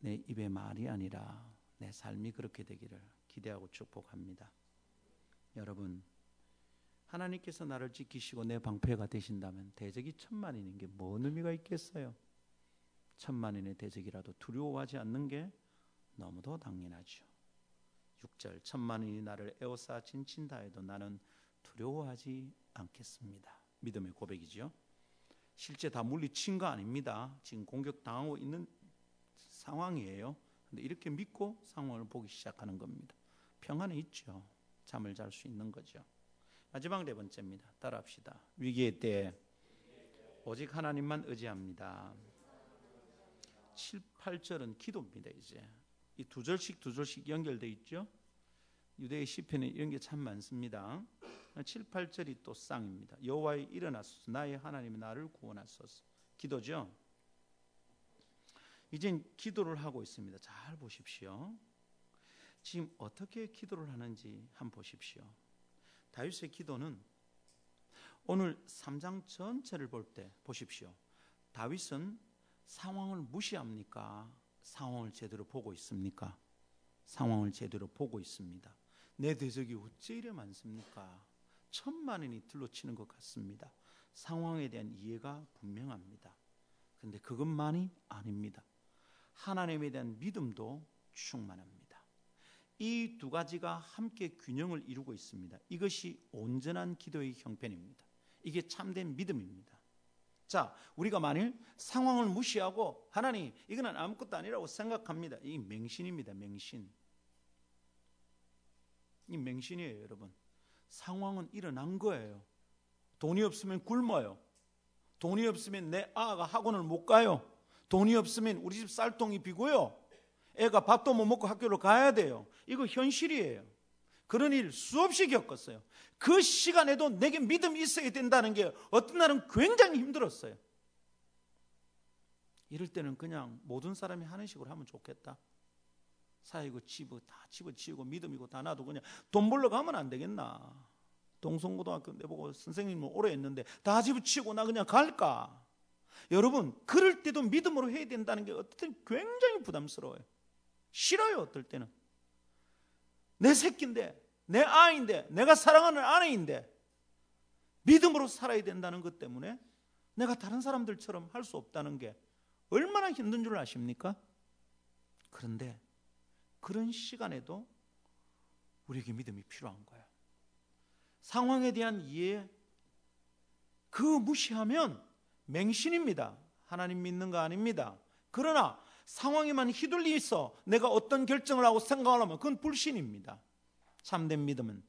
내 입의 말이 아니라 내 삶이 그렇게 되기를 기대하고 축복합니다. 여러분, 하나님께서 나를 지키시고 내 방패가 되신다면 대적이 천만인인 게 뭔 의미가 있겠어요? 천만인의 대적이라도 두려워하지 않는 게 너무도 당연하죠. 6절 천만인이 나를 에워싸 진친다 해도 나는 두려워하지 않겠습니다. 믿음의 고백이죠. 실제 다 물리친 거 아닙니다. 지금 공격 당하고 있는 상황이에요. 근데 이렇게 믿고 상황을 보기 시작하는 겁니다. 평안에 있죠. 잠을 잘 수 있는 거죠. 마지막 네 번째입니다. 따라합시다. 위기의 때 오직 하나님만 의지합니다. 7, 8절은 기도입니다. 이제 이 두 절씩 두 절씩 연결돼 있죠. 유대의 시편에 이런 게 참 많습니다. 7, 8절이 또 쌍입니다. 여호와의 일어나소서 나의 하나님이 나를 구원하소서. 기도죠. 이젠 기도를 하고 있습니다. 잘 보십시오. 지금 어떻게 기도를 하는지 한번 보십시오. 다윗의 기도는 오늘 3장 전체를 볼 때 보십시오. 다윗은 상황을 무시합니까? 상황을 제대로 보고 있습니까? 상황을 제대로 보고 있습니다. 내 대적이 어째 이래 많습니까? 천만인이 들러치는 것 같습니다. 상황에 대한 이해가 분명합니다. 그런데 그것만이 아닙니다. 하나님에 대한 믿음도 충만합니다. 이 두 가지가 함께 균형을 이루고 있습니다. 이것이 온전한 기도의 형편입니다. 이게 참된 믿음입니다. 자, 우리가 만일 상황을 무시하고 하나님 이거는 아무것도 아니라고 생각합니다. 이 맹신입니다. 맹신. 이 맹신이에요, 여러분. 상황은 일어난 거예요. 돈이 없으면 굶어요. 돈이 없으면 내 아가 학원을 못 가요. 돈이 없으면 우리 집 쌀통이 비고요. 애가 밥도 못 먹고 학교를 가야 돼요. 이거 현실이에요. 그런 일 수없이 겪었어요. 그 시간에도 내게 믿음이 있어야 된다는 게 어떤 날은 굉장히 힘들었어요. 이럴 때는 그냥 모든 사람이 하는 식으로 하면 좋겠다. 사이고 집어 다 집어치우고 믿음이고 다 놔도 그냥 돈 벌러 가면 안 되겠나? 동성고등학교 내보고 선생님은 오래 했는데 다 집어치우고 나 그냥 갈까? 여러분 그럴 때도 믿음으로 해야 된다는 게 어떨 때 굉장히 부담스러워요. 싫어요 어떨 때는. 내 새끼인데 내 아이인데 내가 사랑하는 아내인데 믿음으로 살아야 된다는 것 때문에 내가 다른 사람들처럼 할 수 없다는 게 얼마나 힘든 줄 아십니까? 그런데 그런 시간에도 우리에게 믿음이 필요한 거예요. 상황에 대한 이해, 그 무시하면 맹신입니다. 하나님 믿는 거 아닙니다. 그러나 상황에만 휘둘리 있어 내가 어떤 결정을 하고 생각을 하면 그건 불신입니다. 참된 믿음은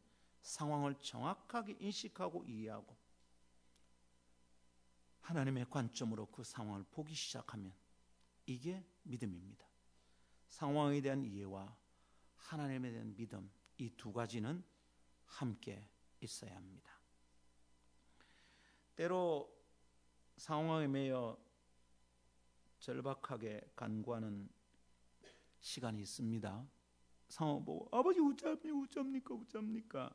상황을 정확하게 인식하고 이해하고 하나님의 관점으로 그 상황을 보기 시작하면 이게 믿음입니다. 상황에 대한 이해와 하나님에 대한 믿음 이 두 가지는 함께 있어야 합니다. 때로 상황에 매여 절박하게 간구하는 시간이 있습니다. 상황 보고 아버지 어쩝니까 어쩝니까 어쩝니까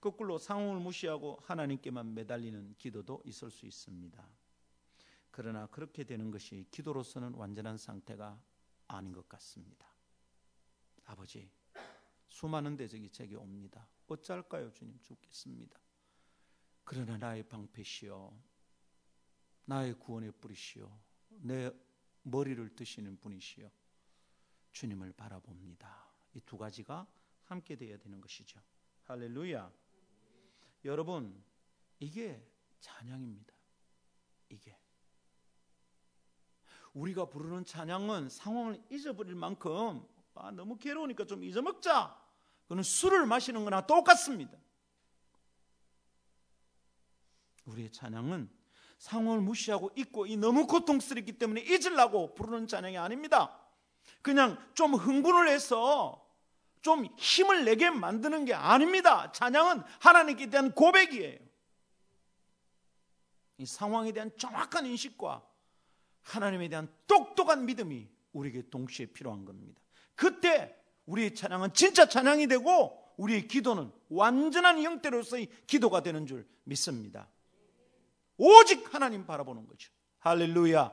거꾸로 상황을 무시하고 하나님께만 매달리는 기도도 있을 수 있습니다. 그러나 그렇게 되는 것이 기도로서는 완전한 상태가 아닌 것 같습니다. 아버지, 수많은 대적이 제게 옵니다. 어쩔까요, 주님? 죽겠습니다. 그러나 나의 방패시여, 나의 구원의 뿌리시여, 내 머리를 드시는 분이시여, 주님을 바라봅니다. 이 두 가지가 함께 되어야 되는 것이죠. 할렐루야. 여러분, 이게 찬양입니다. 이게. 우리가 부르는 찬양은 상황을 잊어버릴 만큼 아, 너무 괴로우니까 좀 잊어먹자. 그는 술을 마시는 거나 똑같습니다. 우리의 찬양은 상황을 무시하고 잊고 이 너무 고통스럽기 때문에 잊으려고 부르는 찬양이 아닙니다. 그냥 좀 흥분을 해서 좀 힘을 내게 만드는 게 아닙니다. 찬양은 하나님께 대한 고백이에요. 이 상황에 대한 정확한 인식과 하나님에 대한 똑똑한 믿음이 우리에게 동시에 필요한 겁니다. 그때 우리의 찬양은 진짜 찬양이 되고 우리의 기도는 완전한 형태로서의 기도가 되는 줄 믿습니다. 오직 하나님 바라보는 거죠. 할렐루야.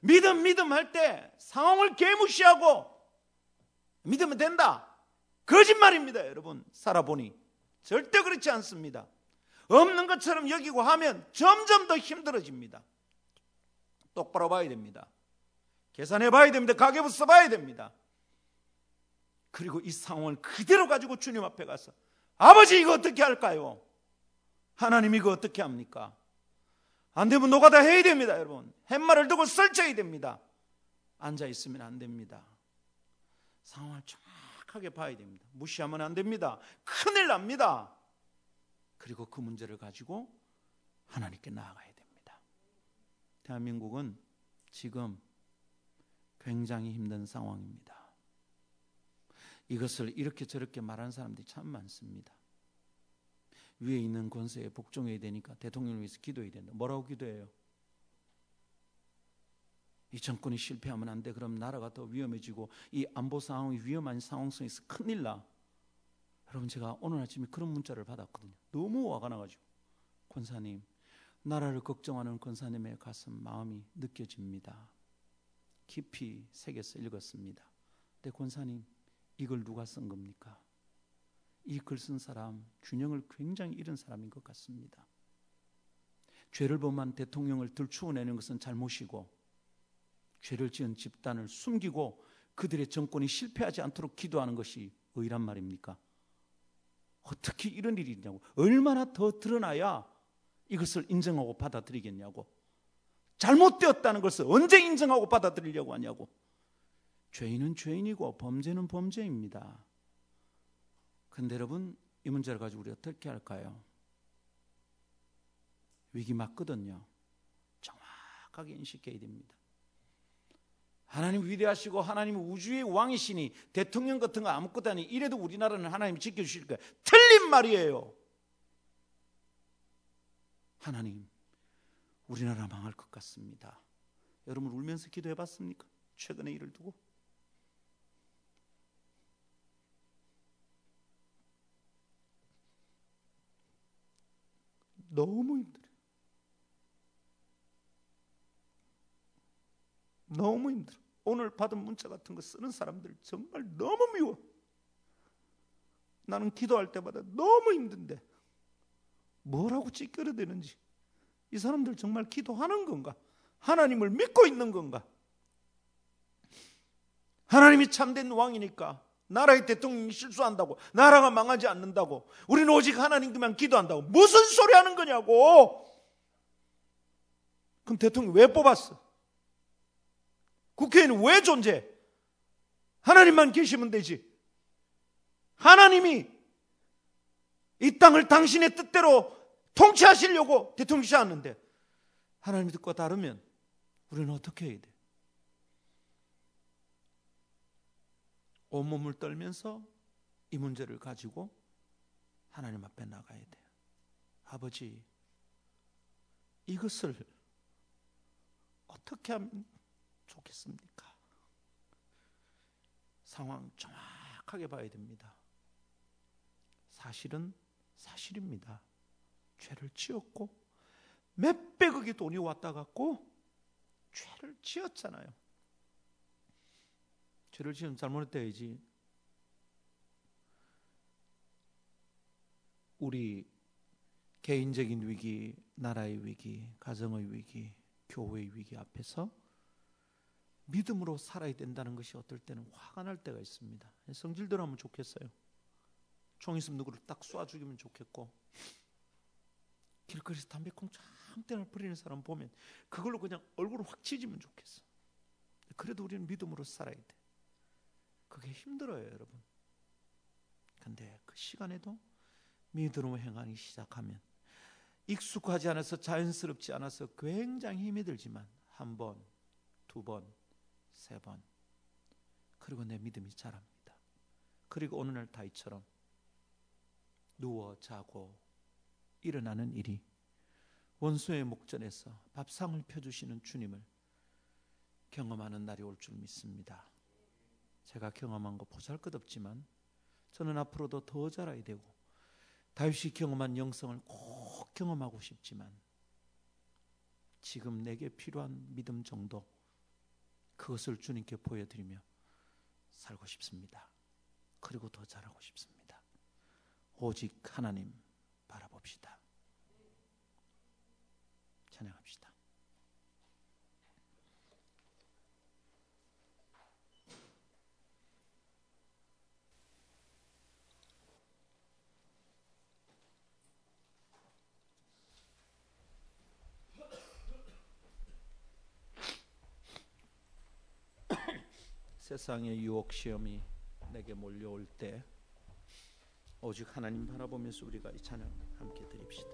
믿음, 믿음 할 때 상황을 개무시하고 믿으면 된다. 거짓말입니다, 여러분. 살아보니. 절대 그렇지 않습니다. 없는 것처럼 여기고 하면 점점 더 힘들어집니다. 똑바로 봐야 됩니다. 계산해 봐야 됩니다. 가계부 써봐야 됩니다. 그리고 이 상황을 그대로 가지고 주님 앞에 가서 아버지 이거 어떻게 할까요? 하나님 이거 어떻게 합니까? 안 되면 노가다 해야 됩니다, 여러분. 햇말을 두고 설쳐야 됩니다. 앉아 있으면 안 됩니다. 상황을 정확하게 봐야 됩니다. 무시하면 안 됩니다. 큰일 납니다. 그리고 그 문제를 가지고 하나님께 나아가야. 대한민국은 지금 굉장히 힘든 상황입니다. 이것을 이렇게 저렇게 말하는 사람들이 참 많습니다. 위에 있는 권세에 복종해야 되니까 대통령을 위해서 기도해야 된다. 뭐라고 기도해요? 이 정권이 실패하면 안 돼. 그럼 나라가 더 위험해지고 이 안보 상황이 위험한 상황성에서 큰일 나. 여러분 제가 오늘 아침에 그런 문자를 받았거든요. 너무 화가 나가지고 권사님 나라를 걱정하는 권사님의 가슴 마음이 느껴집니다. 깊이 새겨서 읽었습니다. 근데 권사님 이걸 누가 쓴 겁니까? 이 글 쓴 사람 균형을 굉장히 잃은 사람인 것 같습니다. 죄를 범한 대통령을 들추어내는 것은 잘못이고 죄를 지은 집단을 숨기고 그들의 정권이 실패하지 않도록 기도하는 것이 의란 말입니까? 어떻게 이런 일이 있냐고 얼마나 더 드러나야 이것을 인정하고 받아들이겠냐고 잘못되었다는 것을 언제 인정하고 받아들이려고 하냐고 죄인은 죄인이고 범죄는 범죄입니다. 근데 여러분 이 문제를 가지고 우리 어떻게 할까요? 위기 맞거든요. 정확하게 인식해야 됩니다. 하나님 위대하시고 하나님 우주의 왕이시니 대통령 같은 거 아무것도 아니 이래도 우리나라는 하나님이 지켜주실 거예요. 틀린 말이에요. 하나님, 우리나라 망할 것 같습니다. 여러분 울면서 기도해 봤습니까? 최근에 일을 두고? 너무 힘들어요. 너무 힘들어. 오늘 받은 문자 같은 거 쓰는 사람들 정말 너무 미워. 나는 기도할 때마다 너무 힘든데 뭐라고 찌끄러대는지 이 사람들 정말 기도하는 건가? 하나님을 믿고 있는 건가? 하나님이 참된 왕이니까 나라의 대통령이 실수한다고 나라가 망하지 않는다고 우리는 오직 하나님께만 기도한다고 무슨 소리 하는 거냐고 그럼 대통령 왜 뽑았어? 국회의원은 왜 존재해? 하나님만 계시면 되지. 하나님이 이 땅을 당신의 뜻대로 통치하시려고 대통령이셨는데 하나님의 뜻과 다르면 우리는 어떻게 해야 돼? 온몸을 떨면서 이 문제를 가지고 하나님 앞에 나가야 돼요. 아버지, 이것을 어떻게 하면 좋겠습니까? 상황 정확하게 봐야 됩니다. 사실은 사실입니다. 죄를 지었고 몇백억의 돈이 왔다 갔고 죄를 지었잖아요. 죄를 지으면 잘못했다야지. 우리 개인적인 위기, 나라의 위기, 가정의 위기, 교회의 위기 앞에서 믿음으로 살아야 된다는 것이 어떨 때는 화가 날 때가 있습니다. 성질대로 하면 좋겠어요. 총 있으면 누구를 딱 쏴 죽이면 좋겠고 길거리에서 담배콩 참때나 버리는 사람 보면 그걸로 그냥 얼굴을 확 찢으면 좋겠어. 그래도 우리는 믿음으로 살아야 돼. 그게 힘들어요, 여러분. 근데 그 시간에도 믿음으로 행하기 시작하면 익숙하지 않아서 자연스럽지 않아서 굉장히 힘이 들지만 한 번, 두 번, 세 번. 그리고 내 믿음이 자랍니다. 그리고 오늘날 다이처럼 누워 자고 일어나는 일이 원수의 목전에서 밥상을 펴주시는 주님을 경험하는 날이 올 줄 믿습니다. 제가 경험한 거 보잘 것 없지만 저는 앞으로도 더 자라야 되고 다윗이 경험한 영성을 꼭 경험하고 싶지만 지금 내게 필요한 믿음 정도 그것을 주님께 보여드리며 살고 싶습니다. 그리고 더 잘하고 싶습니다. 오직 하나님 바라봅시다. 찬양합시다. 세상의 유혹 시험이 내게 몰려올 때 오직 하나님 바라보면서 우리가 이 찬양 함께 드립시다.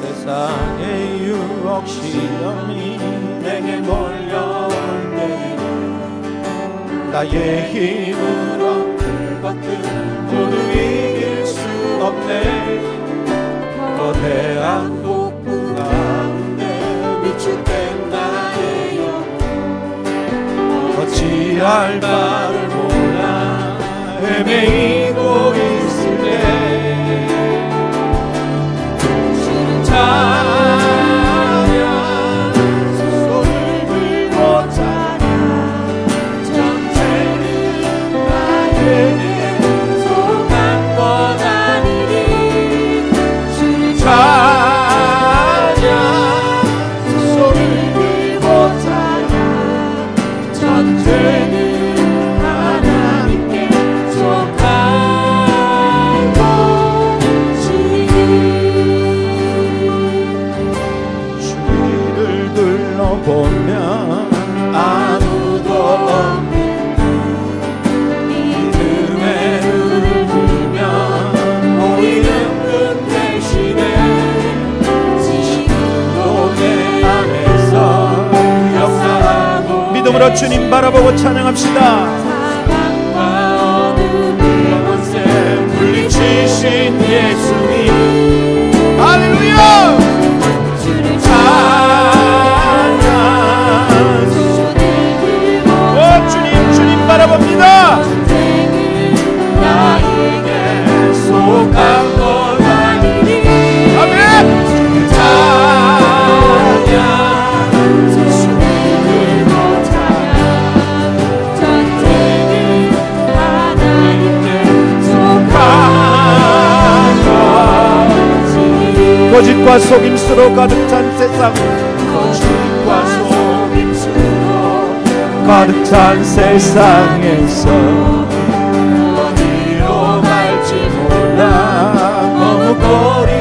세상의 유혹 시험이 내게 몰려올 때 나의 힘으로 없네. 거대한 폭풍 가운데 위축된 나의 영혼 어찌할 바를 몰라. 헤매이고 있을 때. 찬양 주님 바라보고 찬양합시다. 사랑과 어둠이 영원세 물리치신 예수 거짓과 속임수로 가득 찬 세상. 거짓과 속임수로 가득 찬 세상에서. 어디로 갈지 몰라. 너무 버리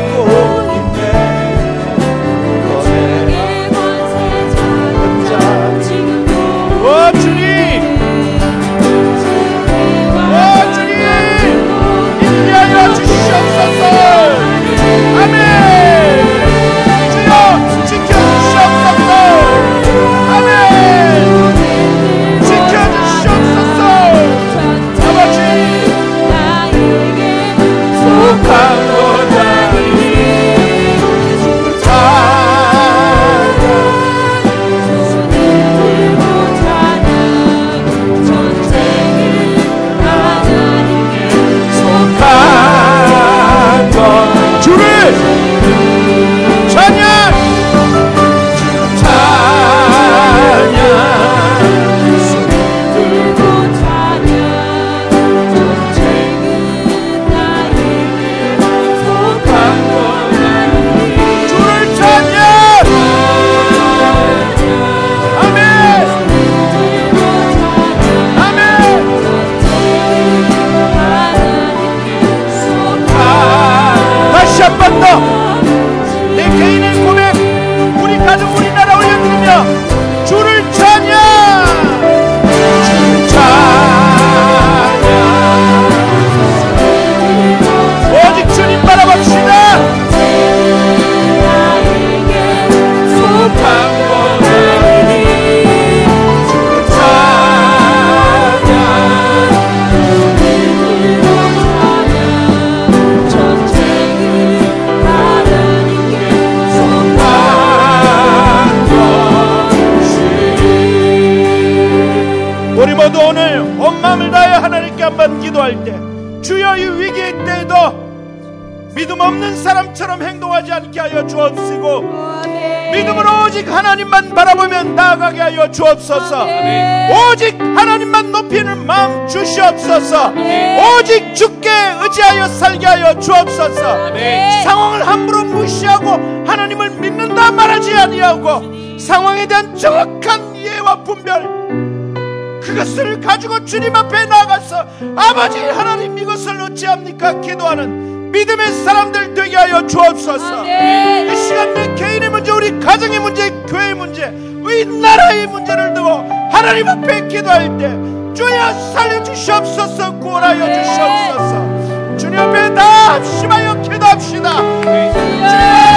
하나님만 바라보며 나아가게 하여 주옵소서. 오직 하나님만 높이는 마음 주시옵소서. 오직 주께 의지하여 살게 하여 주옵소서. 상황을 함부로 무시하고 하나님을 믿는다 말하지 아니하고 상황에 대한 정확한 이해와 분별 그것을 가지고 주님 앞에 나가서 아버지 하나님 이것을 어찌합니까? 기도하는 믿음의 사람들 되게 하여 주옵소서. 이 시간 내 개인의 문제 우리 가정의 문제 교회의 문제 우리 나라의 문제를 두고 하나님 앞에 기도할 때 주여 살려 주시옵소서 구원하여 주시옵소서. 주님 앞에 다 합심하여 기도합시다. 주여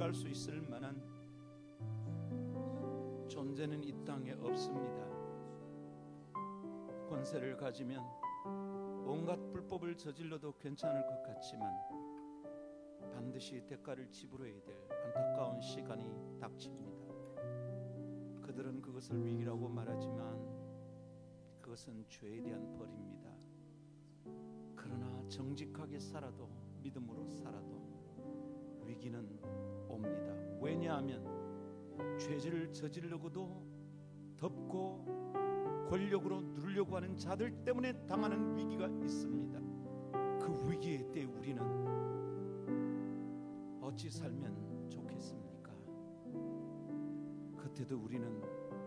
해갈 수 있을 만한 존재는 이 땅에 없습니다. 권세를 가지면 온갖 불법을 저질러도 괜찮을 것 같지만 반드시 대가를 지불해야 될 안타까운 시간이 닥칩니다. 그들은 그것을 위기라고 말하지만 그것은 죄에 대한 벌입니다. 그러나 정직하게 살아도 믿음으로 살아도 위기는 옵니다. 왜냐하면 죄를 저지르고도 덮고 권력으로 누르려고 하는 자들 때문에 당하는 위기가 있습니다. 그 위기의 때 우리는 어찌 살면 좋겠습니까? 그때도 우리는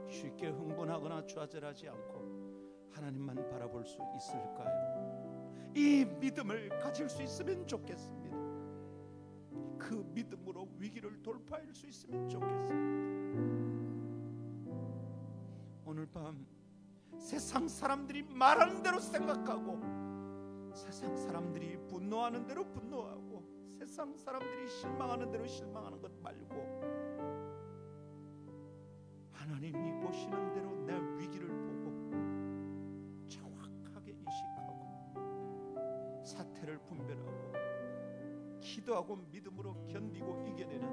쉽게 흥분하거나 좌절하지 않고 하나님만 바라볼 수 있을까요? 이 믿음을 가질 수 있으면 좋겠습니다. 그 믿음으로 위기를 돌파할 수 있으면 좋겠습니다. 오늘 밤 세상 사람들이 말하는 대로 생각하고 세상 사람들이 분노하는 대로 분노하고 세상 사람들이 실망하는 대로 실망하는 것 말고 하나님이 보시는 대로 내 위기를 보고 정확하게 인식하고 사태를 분별하고 기도하고 믿음으로 견디고 이겨내는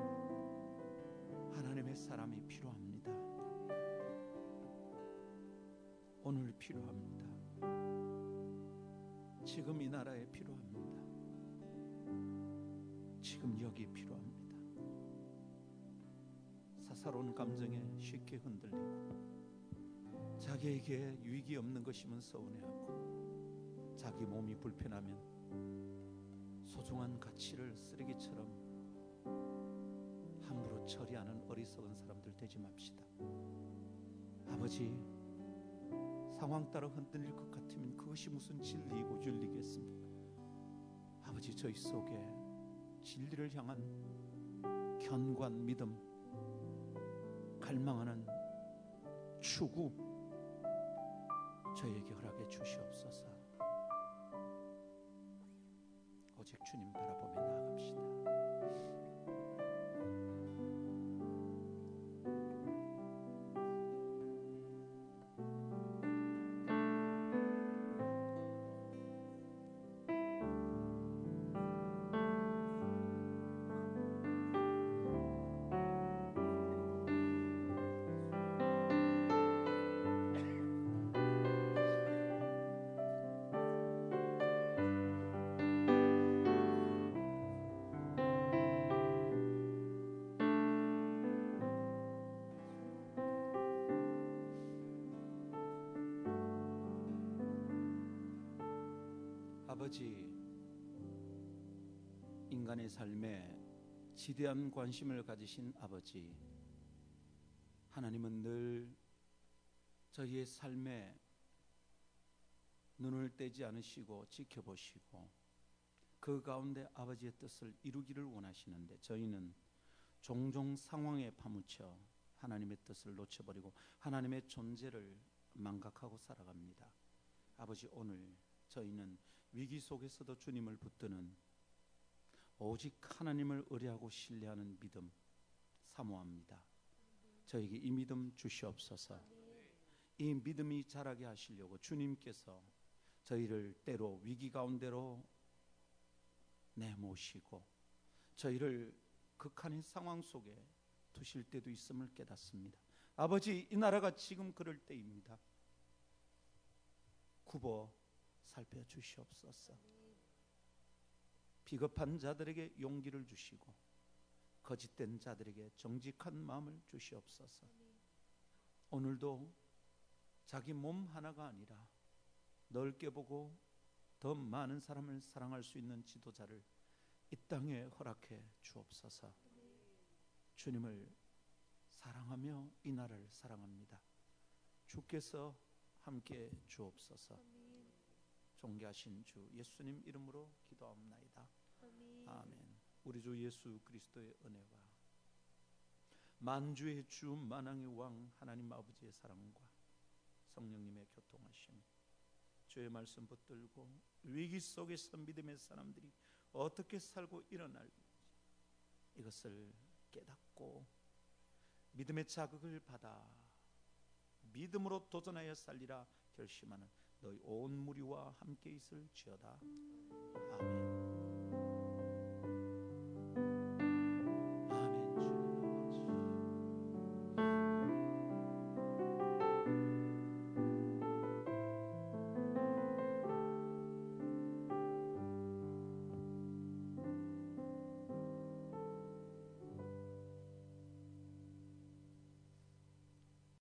하나님의 사람이 필요합니다. 오늘 필요합니다. 지금 이 나라에 필요합니다. 지금 여기 필요합니다. 사사로운 감정에 쉽게 흔들리고 자기에게 유익이 없는 것이면 서운해하고 자기 몸이 불편하면 소중한 가치를 쓰레기처럼 함부로 처리하는 어리석은 사람들 되지 맙시다. 아버지 상황 따라 흔들릴 것 같으면 그것이 무슨 진리이고 윤리겠습니까? 아버지 저희 속에 진리를 향한 견고한 믿음, 갈망하는 추구 저에게 허락해 주시옵소서. 오직 주님 바라보며 나아갑시다. 아버지 인간의 삶에 지대한 관심을 가지신 아버지 하나님은 늘 저희의 삶에 눈을 떼지 않으시고 지켜보시고 그 가운데 아버지의 뜻을 이루기를 원하시는데 저희는 종종 상황에 파묻혀 하나님의 뜻을 놓쳐버리고 하나님의 존재를 망각하고 살아갑니다. 아버지 오늘 저희는 위기 속에서도 주님을 붙드는 오직 하나님을 의뢰하고 신뢰하는 믿음 사모합니다. 저에게 이 믿음 주시옵소서. 이 믿음이 자라게 하시려고 주님께서 저희를 때로 위기 가운데로 내모시고 저희를 극한의 상황 속에 두실 때도 있음을 깨닫습니다. 아버지, 이 나라가 지금 그럴 때입니다. 굽어 살펴 주시옵소서. 비겁한 자들에게 용기를 주시고 거짓된 자들에게 정직한 마음을 주시옵소서. 오늘도 자기 몸 하나가 아니라 넓게 보고 더 많은 사람을 사랑할 수 있는 지도자를 이 땅에 허락해 주옵소서. 주님을 사랑하며 이 나라를 사랑합니다. 주께서 함께 주옵소서. 존귀하신 주 예수님 이름으로 기도합나이다. 아멘. 우리 주 예수 그리스도의 은혜와 만주의 주 만왕의 왕 하나님 아버지의 사랑과 성령님의 교통하심 주의 말씀 붙들고 위기 속에서 믿음의 사람들이 어떻게 살고 일어날지 이것을 깨닫고 믿음의 자극을 받아 믿음으로 도전하여 살리라 결심하는 너희 온 무리와 함께 있을지어다. 아멘.